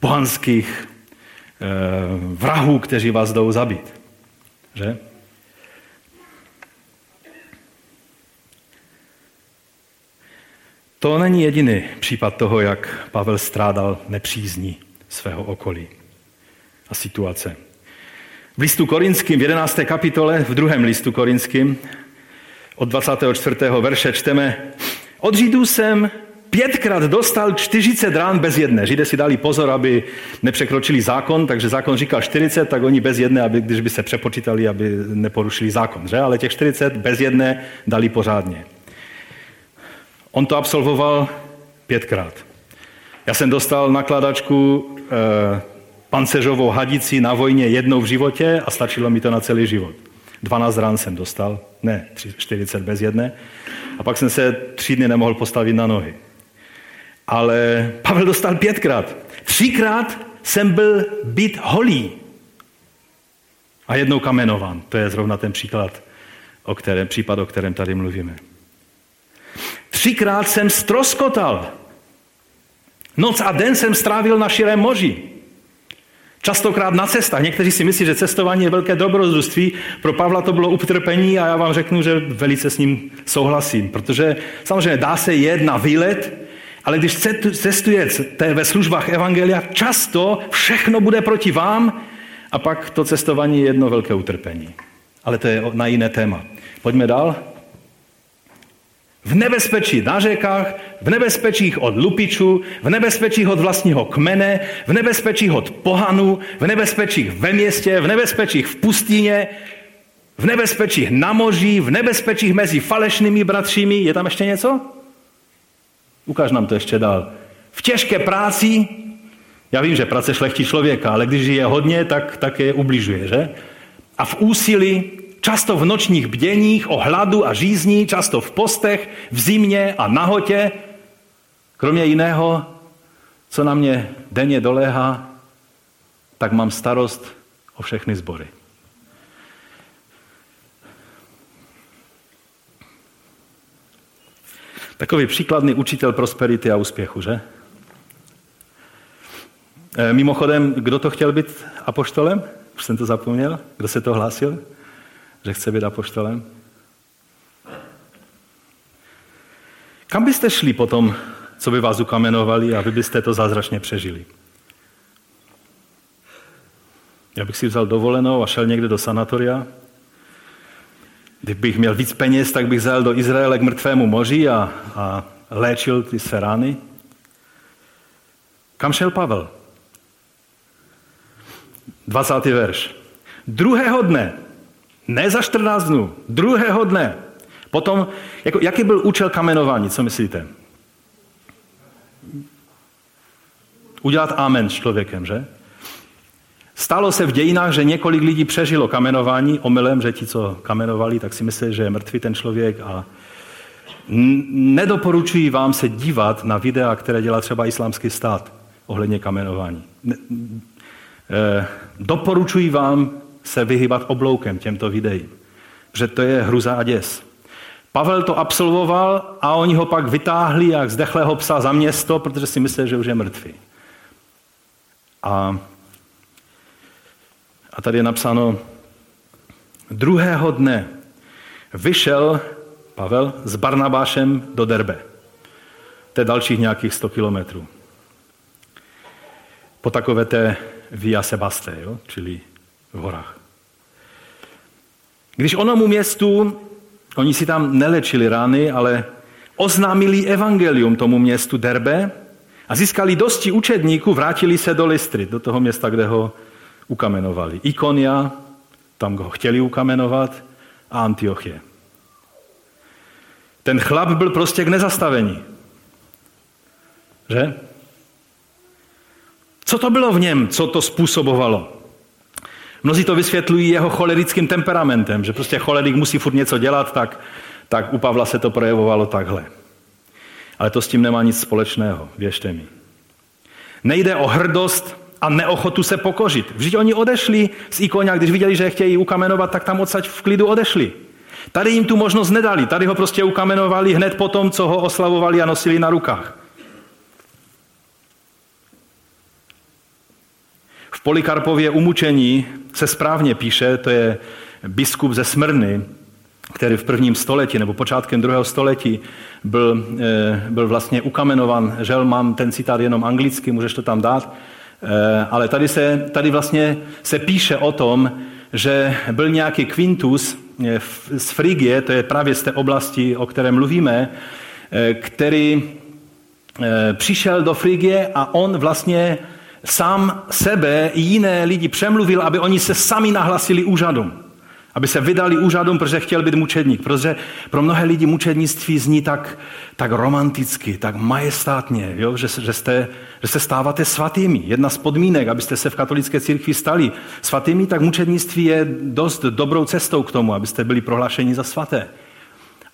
pohanských Eh, vrahů, kteří vás jdou zabít. Že? To není jediný případ toho, jak Pavel strádal nepřízní svého okolí a situace. V listu korinským, v 11. kapitole, v druhém listu korinským, od 24. verše čteme, od Židů jsem pětkrát dostal 40 rán bez jedné. Židé si dali pozor, aby nepřekročili zákon, takže zákon říkal 40, tak oni bez jedné, aby, když by se přepočítali, aby neporušili zákon. Že? Ale těch 40 bez jedné dali pořádně. On to absolvoval pětkrát. Já jsem dostal nakladačku e, panceřovou hadici na vojně jednou v životě a stačilo mi to na celý život. 12 rán jsem dostal, ne 40 bez jedné. A pak jsem se tři dny nemohl postavit na nohy. Ale Pavel dostal pětkrát. Třikrát jsem byl být holý. A jednou kamenován. To je zrovna ten příklad, o kterém, případ, o kterém tady mluvíme. Třikrát jsem stroskotal. Noc a den jsem strávil na širém moři. Častokrát na cestách. Někteří si myslí, že cestování je velké dobrodružství. Pro Pavla to bylo utrpení a já vám řeknu, že velice s ním souhlasím. Protože samozřejmě dá se jet na výlet, ale když cestujete ve službách Evangelia, často všechno bude proti vám a pak to cestování je jedno velké utrpení. Ale to je na jiné téma. Pojďme dál. V nebezpečí na řekách, v nebezpečích od lupičů, v nebezpečích od vlastního kmene, v nebezpečích od pohanů, v nebezpečích ve městě, v nebezpečích v pustině, v nebezpečích na moři, v nebezpečích mezi falešnými bratřími. Je tam ještě něco? Ukáž nám to ještě dál. V těžké práci, já vím, že práce šlechtí člověka, ale když je hodně, tak, tak je ubližuje, že? A v úsilí, často v nočních bděních, o hladu a žízní, často v postech, v zimě a nahotě. Kromě jiného, co na mě denně doléhá, tak mám starost o všechny sbory. Takový příkladný učitel prosperity a úspěchu, že? E, mimochodem, kdo to chtěl být apoštolem? Už jsem to zapomněl. Kdo se to hlásil, že chce být apoštolem? Kam byste šli potom, co by vás ukamenovali a vy byste to zázračně přežili? Já bych si vzal dovolenou a šel někde do sanatoria, Kdybych měl víc peněz, tak bych zajel do Izraele k mrtvému moři a, a léčil ty své rány. Kam šel Pavel? 20. verš. Druhého dne, ne za 14 dnů, druhého dne. Potom, jako, jaký byl účel kamenování, co myslíte? Udělat amen s člověkem, že? Stalo se v dějinách, že několik lidí přežilo kamenování omylem, že ti, co kamenovali, tak si mysleli, že je mrtvý ten člověk a nedoporučuji vám se dívat na videa, které dělá třeba islámský stát ohledně kamenování. Ne, e, doporučuji vám se vyhybat obloukem těmto videím, že to je hruza a děs. Pavel to absolvoval a oni ho pak vytáhli jak zdechlého psa za město, protože si mysleli, že už je mrtvý. A a tady je napsáno, druhého dne vyšel Pavel s Barnabášem do Derbe. To je dalších nějakých 100 kilometrů. Po takové té Via Sebaste, jo? čili v horách. Když onomu městu, oni si tam nelečili rány, ale oznámili evangelium tomu městu Derbe a získali dosti učedníků, vrátili se do Listry, do toho města, kde ho ukamenovali. Ikonia, tam ho chtěli ukamenovat, a Antiochie. Ten chlap byl prostě k nezastavení. Že? Co to bylo v něm, co to způsobovalo? Mnozí to vysvětlují jeho cholerickým temperamentem, že prostě cholerik musí furt něco dělat, tak, tak u Pavla se to projevovalo takhle. Ale to s tím nemá nic společného, věřte mi. Nejde o hrdost a neochotu se pokořit. Vždyť oni odešli z Ikonia, když viděli, že je chtějí ukamenovat, tak tam odsaď v klidu odešli. Tady jim tu možnost nedali, tady ho prostě ukamenovali hned po tom, co ho oslavovali a nosili na rukách. V Polikarpově umučení se správně píše, to je biskup ze Smrny, který v prvním století nebo počátkem druhého století byl, eh, byl vlastně ukamenovan. Žel mám ten citát jenom anglicky, můžeš to tam dát. Eh, ale tady, se, tady vlastně se píše o tom, že byl nějaký Quintus, eh, z Frigie, to je právě z té oblasti, o které mluvíme, který přišel do Frigie a on vlastně sám sebe i jiné lidi přemluvil, aby oni se sami nahlasili úřadům. Aby se vydali úřadům, protože chtěl být mučedník. Protože pro mnohé lidi mučednictví zní tak, tak romanticky, tak majestátně, jo? Že, že, jste, že se stáváte svatými. Jedna z podmínek, abyste se v katolické církvi stali svatými, tak mučednictví je dost dobrou cestou k tomu, abyste byli prohlášeni za svaté.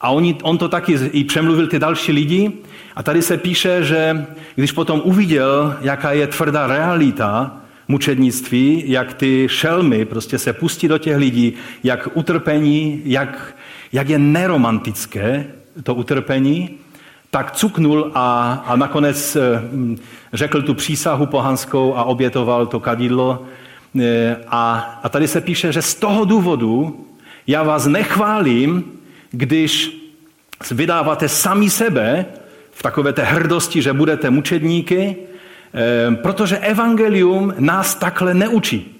A on, on to taky i přemluvil ty další lidi. A tady se píše, že když potom uviděl, jaká je tvrdá realita mučednictví, jak ty šelmy prostě se pustí do těch lidí, jak utrpení, jak, jak je neromantické to utrpení, tak cuknul a, a nakonec eh, řekl tu přísahu pohanskou a obětoval to kadidlo. Eh, a, a tady se píše, že z toho důvodu já vás nechválím, když vydáváte sami sebe v takové té hrdosti, že budete mučedníky, eh, protože evangelium nás takhle neučí.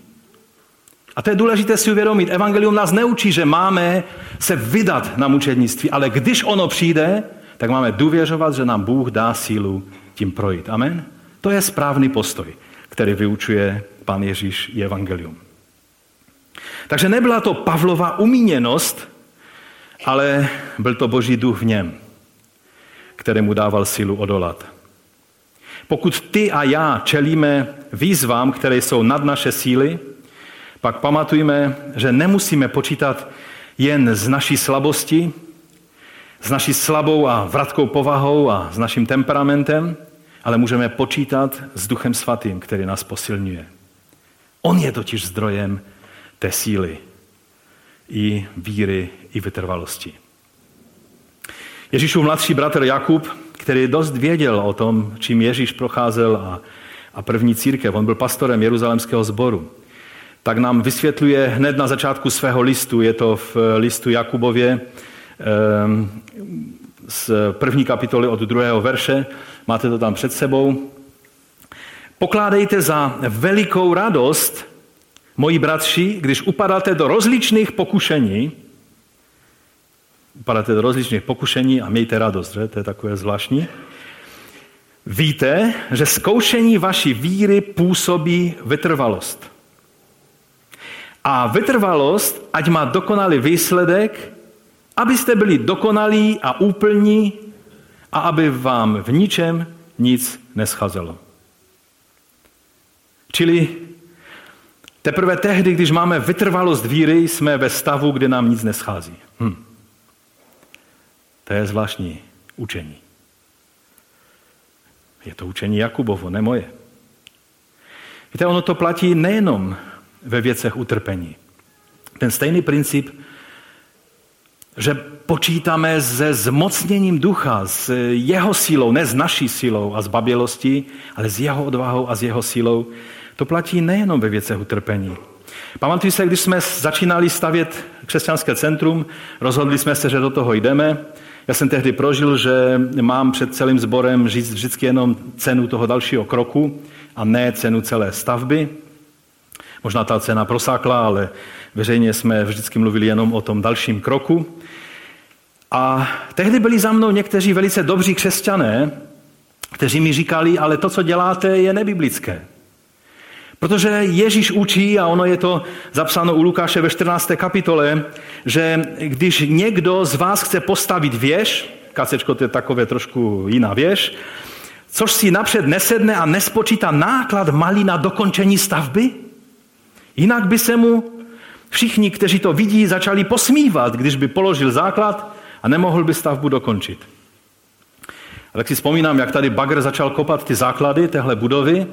A to je důležité si uvědomit. Evangelium nás neučí, že máme se vydat na mučednictví, ale když ono přijde, tak máme důvěřovat, že nám Bůh dá sílu tím projít. Amen? To je správný postoj, který vyučuje pan Ježíš i evangelium. Takže nebyla to Pavlova umíněnost, ale byl to boží duch v něm, který mu dával sílu odolat. Pokud ty a já čelíme výzvám, které jsou nad naše síly, pak pamatujme, že nemusíme počítat jen z naší slabosti, s naší slabou a vratkou povahou a s naším temperamentem, ale můžeme počítat s Duchem Svatým, který nás posilňuje. On je totiž zdrojem té síly i víry, i vytrvalosti. Ježíšův mladší bratr Jakub, který dost věděl o tom, čím Ježíš procházel a, a první církev, on byl pastorem Jeruzalemského sboru, tak nám vysvětluje hned na začátku svého listu, je to v listu Jakubově, ehm, z první kapitoly od druhého verše, máte to tam před sebou. Pokládejte za velikou radost, moji bratři, když upadáte do rozličných pokušení, upadáte do rozličných pokušení a mějte radost, že? to je takové zvláštní. Víte, že zkoušení vaší víry působí vytrvalost. A vytrvalost, ať má dokonalý výsledek, abyste byli dokonalí a úplní a aby vám v ničem nic nescházelo. Čili teprve tehdy, když máme vytrvalost víry, jsme ve stavu, kde nám nic neschází. Hm. To je zvláštní učení. Je to učení Jakubovo, ne moje. Víte, ono to platí nejenom ve věcech utrpení. Ten stejný princip, že počítáme se zmocněním ducha, s jeho sílou, ne s naší sílou a s babělostí, ale s jeho odvahou a s jeho sílou, to platí nejenom ve věcech utrpení. Pamatuju se, když jsme začínali stavět křesťanské centrum, rozhodli jsme se, že do toho jdeme. Já jsem tehdy prožil, že mám před celým sborem říct vždycky jenom cenu toho dalšího kroku a ne cenu celé stavby. Možná ta cena prosákla, ale veřejně jsme vždycky mluvili jenom o tom dalším kroku. A tehdy byli za mnou někteří velice dobří křesťané, kteří mi říkali, ale to, co děláte, je nebiblické. Protože Ježíš učí, a ono je to zapsáno u Lukáše ve 14. kapitole, že když někdo z vás chce postavit věž, kacečko to je takové trošku jiná věž, což si napřed nesedne a nespočítá náklad malý na dokončení stavby, jinak by se mu všichni, kteří to vidí, začali posmívat, když by položil základ a nemohl by stavbu dokončit. A tak si vzpomínám, jak tady bagr začal kopat ty základy téhle budovy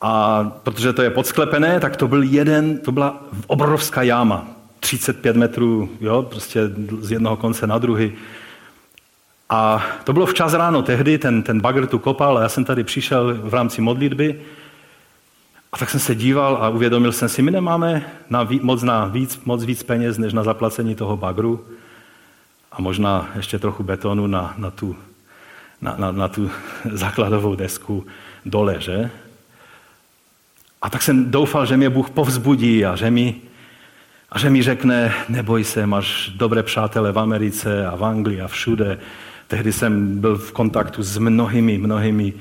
a protože to je podsklepené, tak to byl jeden, to byla obrovská jáma. 35 metrů, jo, prostě z jednoho konce na druhý. A to bylo včas ráno tehdy, ten, ten bagr tu kopal a já jsem tady přišel v rámci modlitby a tak jsem se díval a uvědomil jsem si, my nemáme na, moc, na víc, moc víc peněz, než na zaplacení toho bagru a možná ještě trochu betonu na, na, tu, na, na, na tu <laughs> základovou desku dole, že? A tak jsem doufal, že mě Bůh povzbudí a že mi, A že mi řekne, neboj se, máš dobré přátele v Americe a v Anglii a všude. Tehdy jsem byl v kontaktu s mnohými, mnohými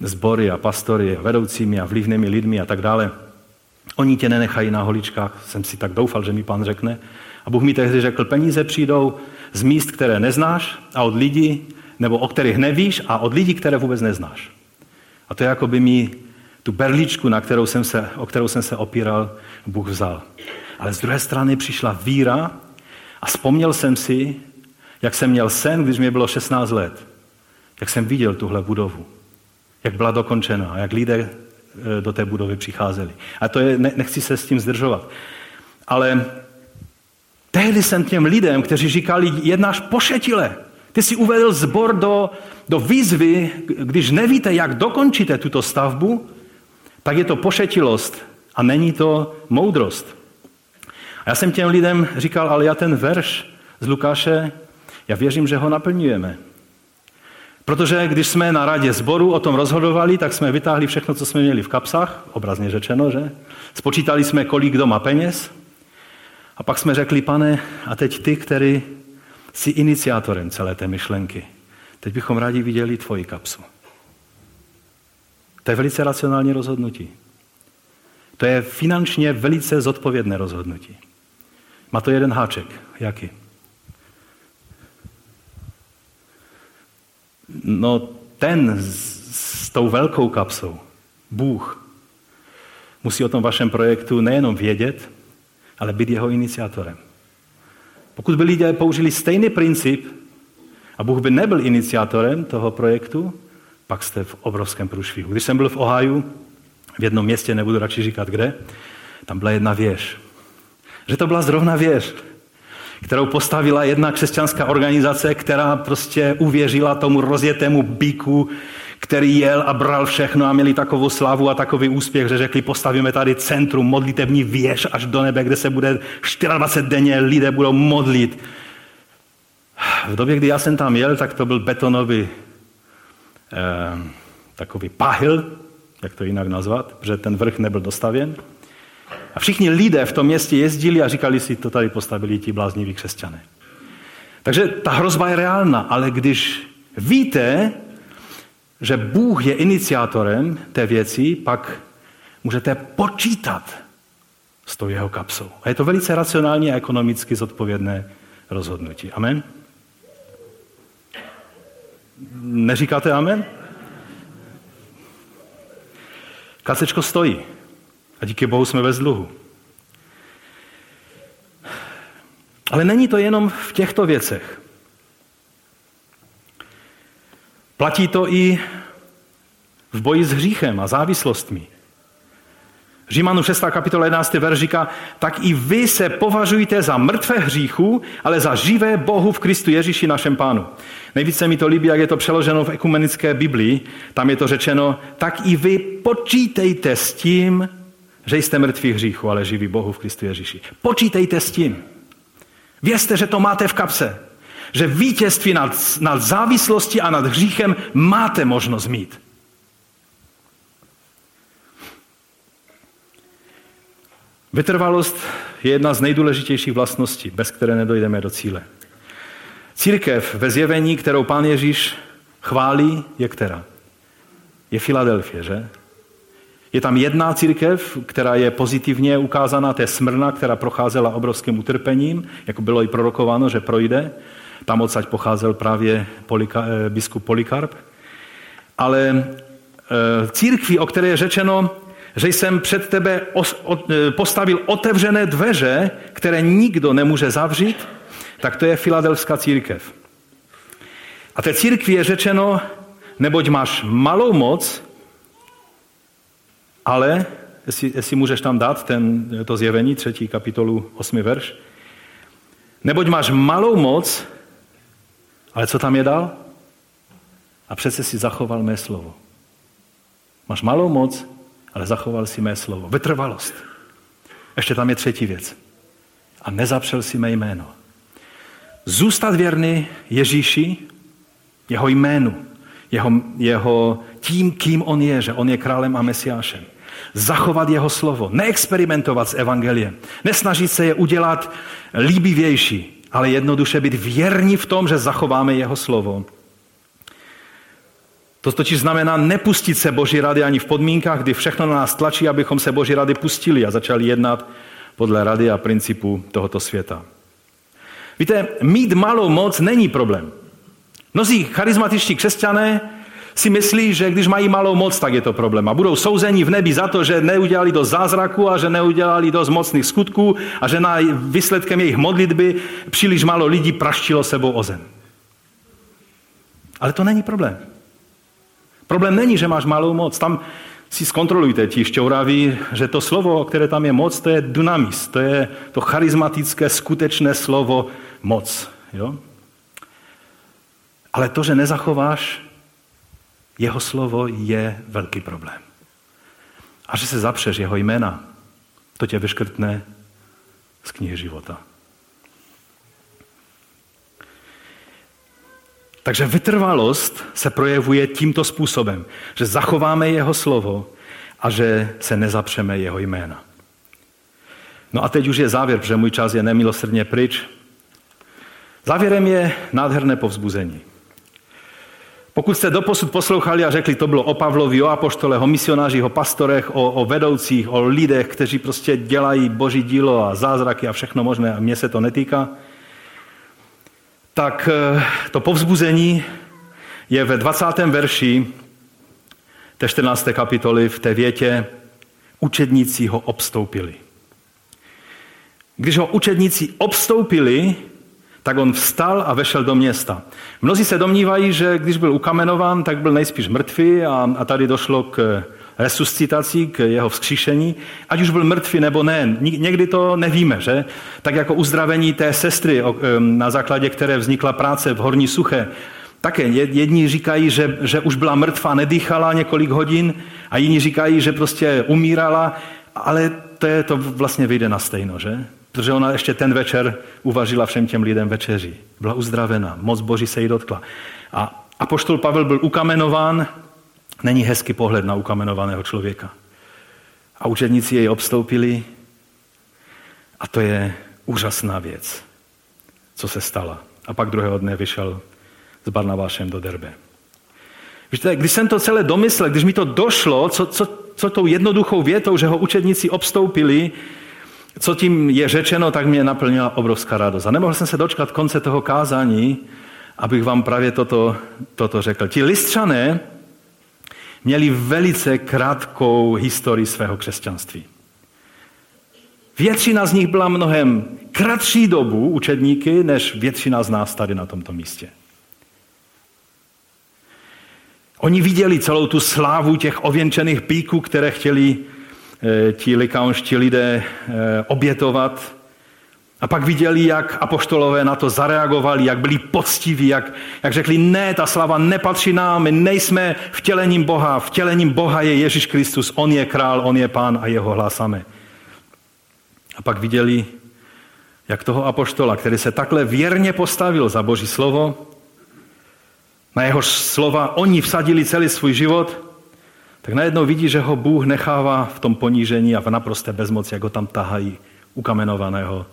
sbory a pastory a vedoucími a vlivnými lidmi a tak dále. Oni tě nenechají na holičkách, jsem si tak doufal, že mi pan řekne. A Bůh mi tehdy řekl, peníze přijdou z míst, které neznáš a od lidí, nebo o kterých nevíš a od lidí, které vůbec neznáš. A to je jako by mi tu berličku, na kterou jsem se, o kterou jsem se opíral, Bůh vzal. Ale z druhé strany přišla víra a vzpomněl jsem si, jak jsem měl sen, když mi bylo 16 let. Jak jsem viděl tuhle budovu. Jak byla dokončena a jak lidé e, do té budovy přicházeli. A to je, nechci se s tím zdržovat. Ale tehdy jsem těm lidem, kteří říkali, jednáš pošetile. Ty si uvedl zbor do, do výzvy, když nevíte, jak dokončíte tuto stavbu, tak je to pošetilost a není to moudrost. A já jsem těm lidem říkal, ale já ten verš z Lukáše, já věřím, že ho naplňujeme. Protože když jsme na radě zboru o tom rozhodovali, tak jsme vytáhli všechno, co jsme měli v kapsách, obrazně řečeno, že? Spočítali jsme, kolik kdo má peněz. A pak jsme řekli, pane, a teď ty, který jsi iniciátorem celé té myšlenky, teď bychom rádi viděli tvoji kapsu. To je velice racionální rozhodnutí. To je finančně velice zodpovědné rozhodnutí. Má to jeden háček. Jaký? No ten s, s tou velkou kapsou, Bůh, musí o tom vašem projektu nejenom vědět, ale být jeho iniciátorem. Pokud by lidé použili stejný princip a Bůh by nebyl iniciátorem toho projektu, pak jste v obrovském průšvihu. Když jsem byl v Ohaju, v jednom městě, nebudu radši říkat kde, tam byla jedna věž. Že to byla zrovna věž, kterou postavila jedna křesťanská organizace, která prostě uvěřila tomu rozjetému bíku, který jel a bral všechno a měli takovou slavu a takový úspěch, že řekli, postavíme tady centrum, modlitební věž až do nebe, kde se bude 24 denně lidé budou modlit. V době, kdy já jsem tam jel, tak to byl betonový takový pahyl, jak to jinak nazvat, protože ten vrch nebyl dostavěn. A všichni lidé v tom městě jezdili a říkali si, to tady postavili ti blázniví křesťané. Takže ta hrozba je reálná, ale když víte, že Bůh je iniciátorem té věci, pak můžete počítat s tou jeho kapsou. A je to velice racionální a ekonomicky zodpovědné rozhodnutí. Amen? Neříkáte amen? Kasečko stojí. A díky Bohu jsme bez dluhu. Ale není to jenom v těchto věcech. Platí to i v boji s hříchem a závislostmi. Římanu 6. kapitola 11. verš říká, tak i vy se považujte za mrtvé hříchu, ale za živé Bohu v Kristu Ježíši našem pánu. Nejvíce mi to líbí, jak je to přeloženo v ekumenické Biblii. Tam je to řečeno, tak i vy počítejte s tím, že jste mrtví hříchu, ale živí Bohu v Kristu Ježíši. Počítejte s tím. Vězte, že to máte v kapse. Že vítězství nad, nad závislostí a nad hříchem máte možnost mít. Vytrvalost je jedna z nejdůležitějších vlastností, bez které nedojdeme do cíle. Církev ve zjevení, kterou pán Ježíš chválí, je která? Je Filadelfie, že? Je tam jedna církev, která je pozitivně ukázaná, to je Smrna, která procházela obrovským utrpením, jako bylo i prorokováno, že projde. Tam odsaď pocházel právě Polika, eh, biskup Polikarp. Ale eh, církví, o které je řečeno, že jsem před tebe eh, postavil otevřené dveře, které nikdo nemůže zavřít, tak to je filadelfská církev. A té církvi je řečeno, neboť máš malou moc, ale, jestli, jestli můžeš tam dát ten, to zjevení, třetí kapitolu, osmi verš, neboť máš malou moc, ale co tam je dál? A přece si zachoval mé slovo. Máš malou moc, ale zachoval si mé slovo. Vytrvalost. Ještě tam je třetí věc. A nezapřel si mé jméno. Zůstat věrný Ježíši, jeho jménu, jeho, jeho tím, kým on je, že on je králem a mesiášem. Zachovat jeho slovo, neexperimentovat s evangeliem, nesnažit se je udělat líbivější, ale jednoduše být věrní v tom, že zachováme jeho slovo. To totiž znamená nepustit se Boží rady ani v podmínkách, kdy všechno na nás tlačí, abychom se Boží rady pustili a začali jednat podle rady a principu tohoto světa. Víte, mít malou moc není problém. Mnozí charismatičtí křesťané si myslí, že když mají malou moc, tak je to problém. A budou souzeni v nebi za to, že neudělali dost zázraku a že neudělali dost mocných skutků a že na výsledkem jejich modlitby příliš málo lidí praštilo sebou o zem. Ale to není problém. Problém není, že máš malou moc. Tam si zkontrolujte ti šťouraví, že to slovo, které tam je moc, to je dynamis, to je to charismatické, skutečné slovo moc. Jo? Ale to, že nezachováš jeho slovo, je velký problém. A že se zapřeš jeho jména, to tě vyškrtne z knihy života. Takže vytrvalost se projevuje tímto způsobem, že zachováme jeho slovo a že se nezapřeme jeho jména. No a teď už je závěr, protože můj čas je nemilosrdně pryč. Závěrem je nádherné povzbuzení. Pokud jste doposud poslouchali a řekli, to bylo o Pavlovi, o apoštole, o misionářích, o pastorech, o, o vedoucích, o lidech, kteří prostě dělají boží dílo a zázraky a všechno možné a mně se to netýká, tak eh, to povzbuzení je ve 20. verši té 14. kapitoly v té větě učedníci ho obstoupili. Když ho učedníci obstoupili, tak on vstal a vešel do města. Mnozí se domnívají, že když byl ukamenován, tak byl nejspíš mrtvý a, a tady došlo k resuscitací, k jeho vzkříšení, ať už byl mrtvý nebo ne. Někdy to nevíme, že? Tak jako uzdravení té sestry, na základě které vznikla práce v Horní Suché, také jedni říkají, že, že už byla mrtvá, nedýchala několik hodin a jiní říkají, že prostě umírala, ale to, je, to vlastně vyjde na stejno, že? Protože ona ještě ten večer uvařila všem těm lidem večeři. Byla uzdravena, moc Boží se jí dotkla. A apoštol Pavel byl ukamenován, není hezký pohled na ukamenovaného člověka. A učedníci jej obstoupili a to je úžasná věc, co se stala. A pak druhého dne vyšel s Barnabášem do Derbe. Víte, když jsem to celé domyslel, když mi to došlo, co, co, co tou jednoduchou větou, že ho učedníci obstoupili, co tím je řečeno, tak mě naplnila obrovská radost. A nemohl jsem se dočkat konce toho kázání, abych vám právě toto, toto řekl. Ti listřané měli velice krátkou historii svého křesťanství. Většina z nich byla mnohem kratší dobu učedníky, než většina z nás tady na tomto místě. Oni viděli celou tu slávu těch ověnčených píků, které chtěli Eh, ti likaonští lidé eh, obětovat. A pak viděli, jak apoštolové na to zareagovali, jak byli poctiví, jak, jak řekli, ne, ta slava nepatří nám, my nejsme vtělením Boha, vtělením Boha je Ježíš Kristus, On je král, On je pán a jeho hlásáme. A pak viděli, jak toho apoštola, který se takhle věrně postavil za Boží slovo, na jeho slova oni vsadili celý svůj život, tak najednou vidí, že ho Bůh nechává v tom ponížení a v naprosté bezmoci, jak ho tam tahají ukamenovaného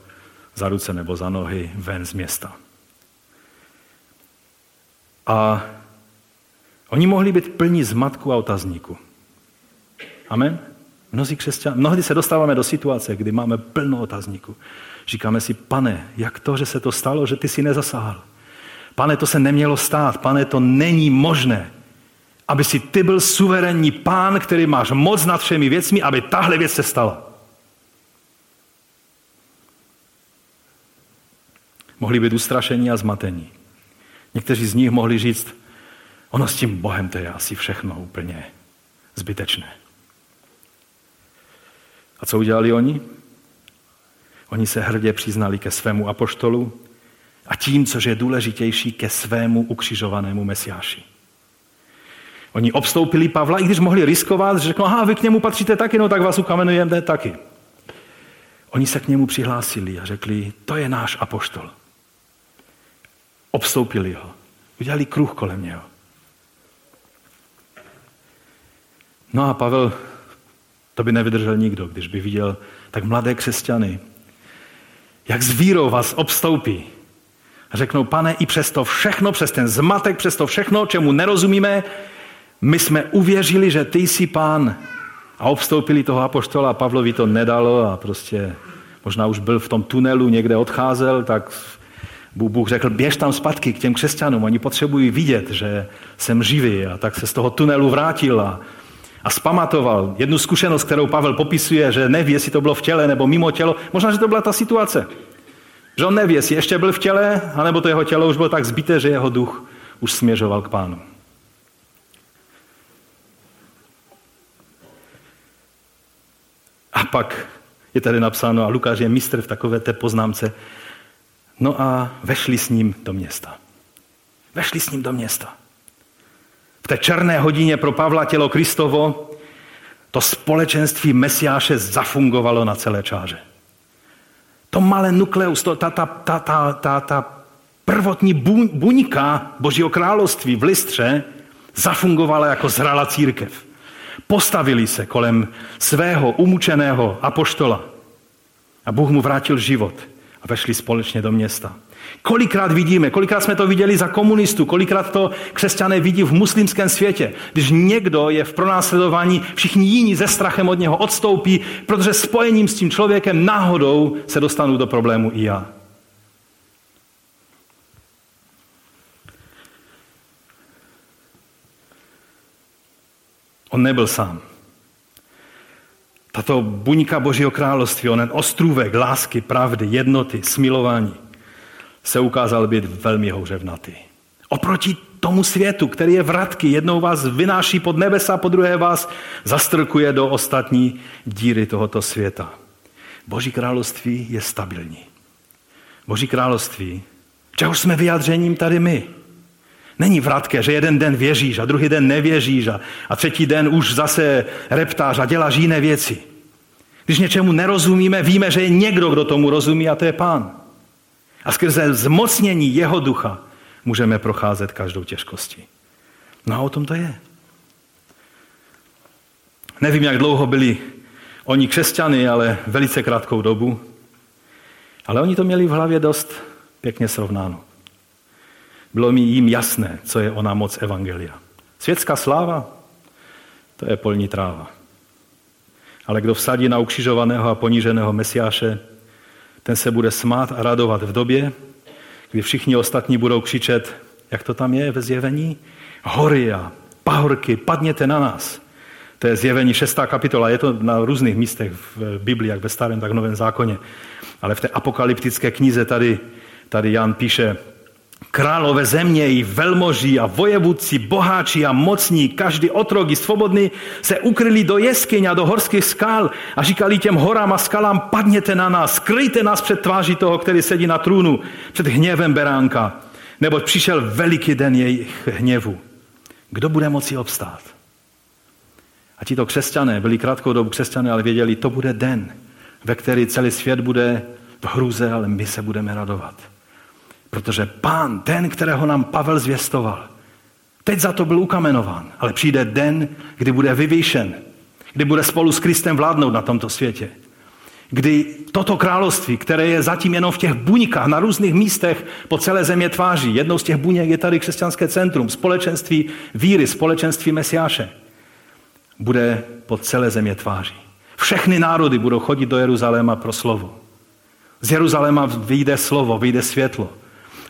za ruce nebo za nohy ven z města. A oni mohli být plní zmatku a otazníku. Amen? Mnozí křesťan, mnohdy se dostáváme do situace, kdy máme plno otazníku. Říkáme si, pane, jak to, že se to stalo, že ty si nezasáhl? Pane, to se nemělo stát. Pane, to není možné aby si ty byl suverénní pán, který máš moc nad všemi věcmi, aby tahle věc se stala. Mohli být ustrašení a zmatení. Někteří z nich mohli říct, ono s tím Bohem to je asi všechno úplně zbytečné. A co udělali oni? Oni se hrdě přiznali ke svému apoštolu a tím, což je důležitější, ke svému ukřižovanému mesiáši. Oni obstoupili Pavla, i když mohli riskovat, že řeknou, aha, vy k němu patříte taky, no tak vás ukamenujeme taky. Oni se k němu přihlásili a řekli, to je náš apoštol. Obstoupili ho. Udělali kruh kolem něho. No a Pavel To by nevydržel nikdo, když by viděl tak mladé křesťany, jak s vírou vás obstoupí. A řeknou, pane, i přes to všechno, přes ten zmatek, přes to všechno, čemu nerozumíme, my jsme uvěřili, že ty jsi pán. A obstoupili toho apoštola a Pavlovi to nedalo a prostě možná už byl v tom tunelu, někde odcházel, tak Bůh řekl, běž tam zpátky k těm křesťanům, oni potřebují vidět, že jsem živý. A tak se z toho tunelu vrátil a, a spamatoval jednu zkušenost, kterou Pavel popisuje, že neví, jestli to bylo v těle nebo mimo tělo. Možná, že to byla ta situace. Že on neví, jestli ještě byl v těle, anebo to jeho tělo už bylo tak zbité, že jeho duch už směřoval k pánu. A pak je tady napsáno, a Lukáš je mistr v takové té poznámce, no a vešli s ním do města. Vešli s ním do města. V té černé hodině pro Pavla tělo Kristovo to společenství Mesiáše zafungovalo na celé čáře. To malé nukleus, to, ta, ta, ta, ta, ta, ta prvotní buňka Božího království v Listře zafungovala jako zrala církev. Postavili se kolem svého umučeného apoštola a Bůh mu vrátil život a vešli společně do města. Kolikrát vidíme, kolikrát jsme to viděli za komunistů, kolikrát to křesťané vidí v muslimském světě. Když někdo je v pronásledování, všichni jiní ze strachem od něho odstoupí, protože spojením s tím člověkem náhodou se dostanu do problému i já. On nebyl sám. Tato buňka Božího království, onen ostrůvek lásky, pravdy, jednoty, smilování, se ukázal být velmi houřevnatý. Oproti tomu světu, který je vratky, jednou vás vynáší pod nebesa, po druhé vás zastrkuje do ostatní díry tohoto světa. Boží království je stabilní. Boží království, čeho jsme vyjádřením tady my. Není vratké, že jeden den věříš a druhý den nevěříš a, a třetí den už zase reptáš a děláš jiné věci. Když něčemu nerozumíme, víme, že je někdo, kdo tomu rozumí a to je Pán. A skrze zmocnění jeho ducha můžeme procházet každou těžkostí. No a o tom to je. Nevím, jak dlouho byli oni křesťany, ale velice krátkou dobu. Ale oni to měli v hlavě dost pěkně srovnáno. Bylo mi jim jasné, co je ona moc Evangelia. Světská sláva, to je polní tráva. Ale kdo vsadí na ukřižovaného a poníženého Mesiáše, ten se bude smát a radovat v době, kdy všichni ostatní budou křičet, jak to tam je ve zjevení? Hory a pahorky, padněte na nás. To je zjevení 6. kapitola, je to na různých místech v Biblii, jak ve starém, tak v novém zákoně. Ale v té apokalyptické knize tady, tady Jan píše, Králové země i velmoží a vojevůdci, boháči a mocní, každý otrok i svobodný se ukryli do jeskyň a do horských skal a říkali těm horám a skalám, padněte na nás, skryjte nás před tváří toho, který sedí na trůnu, před hněvem beránka, neboť přišel veliký den jejich hněvu. Kdo bude moci obstát? A tito křesťané, byli krátkou dobu křesťané, ale věděli, to bude den, ve který celý svět bude v hruze, ale my se budeme radovat. Protože pán, ten, kterého nám Pavel zvěstoval, teď za to byl ukamenován, ale přijde den, kdy bude vyvýšen, kdy bude spolu s Kristem vládnout na tomto světě. Kdy toto království, které je zatím jenom v těch buňkách na různých místech po celé země tváří, jednou z těch buněk je tady křesťanské centrum, společenství víry, společenství Mesiáše, bude po celé země tváří. Všechny národy budou chodit do Jeruzaléma pro slovo. Z Jeruzaléma vyjde slovo, vyjde světlo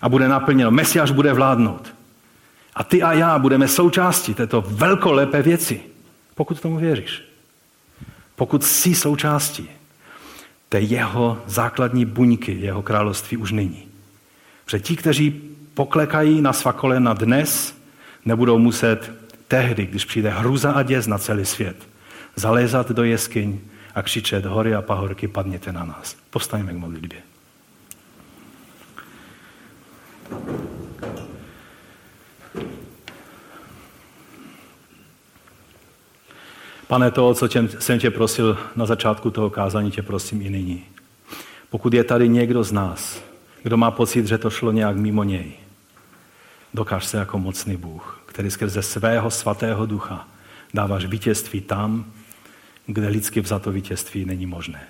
a bude naplněno. Mesiáš bude vládnout. A ty a já budeme součástí této velkolepé věci, pokud tomu věříš. Pokud jsi součástí té jeho základní buňky, jeho království už nyní. Protože ti, kteří poklekají na svá kolena dnes, nebudou muset tehdy, když přijde hruza a děs na celý svět, zalézat do jeskyň a křičet hory a pahorky, padněte na nás. Postaňme k modlitbě. Pane, to, co tě, jsem tě prosil na začátku toho kázání, tě prosím i nyní. Pokud je tady někdo z nás, kdo má pocit, že to šlo nějak mimo něj, dokáž se jako mocný Bůh, který skrze svého svatého ducha dáváš vítězství tam, kde lidsky vzato vítězství není možné.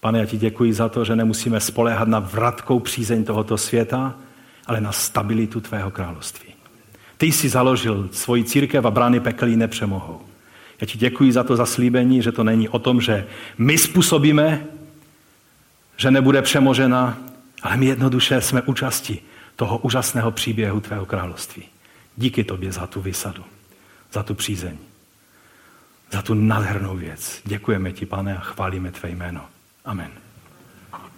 Pane, já ti děkuji za to, že nemusíme spoléhat na vratkou přízeň tohoto světa, ale na stabilitu tvého království. Ty jsi založil svoji církev a brány pekelí nepřemohou. Já ti děkuji za to zaslíbení, že to není o tom, že my způsobíme, že nebude přemožena, ale my jednoduše jsme účasti toho úžasného příběhu tvého království. Díky tobě za tu vysadu, za tu přízeň, za tu nádhernou věc. Děkujeme ti, pane, a chválíme tvé jméno. Amen.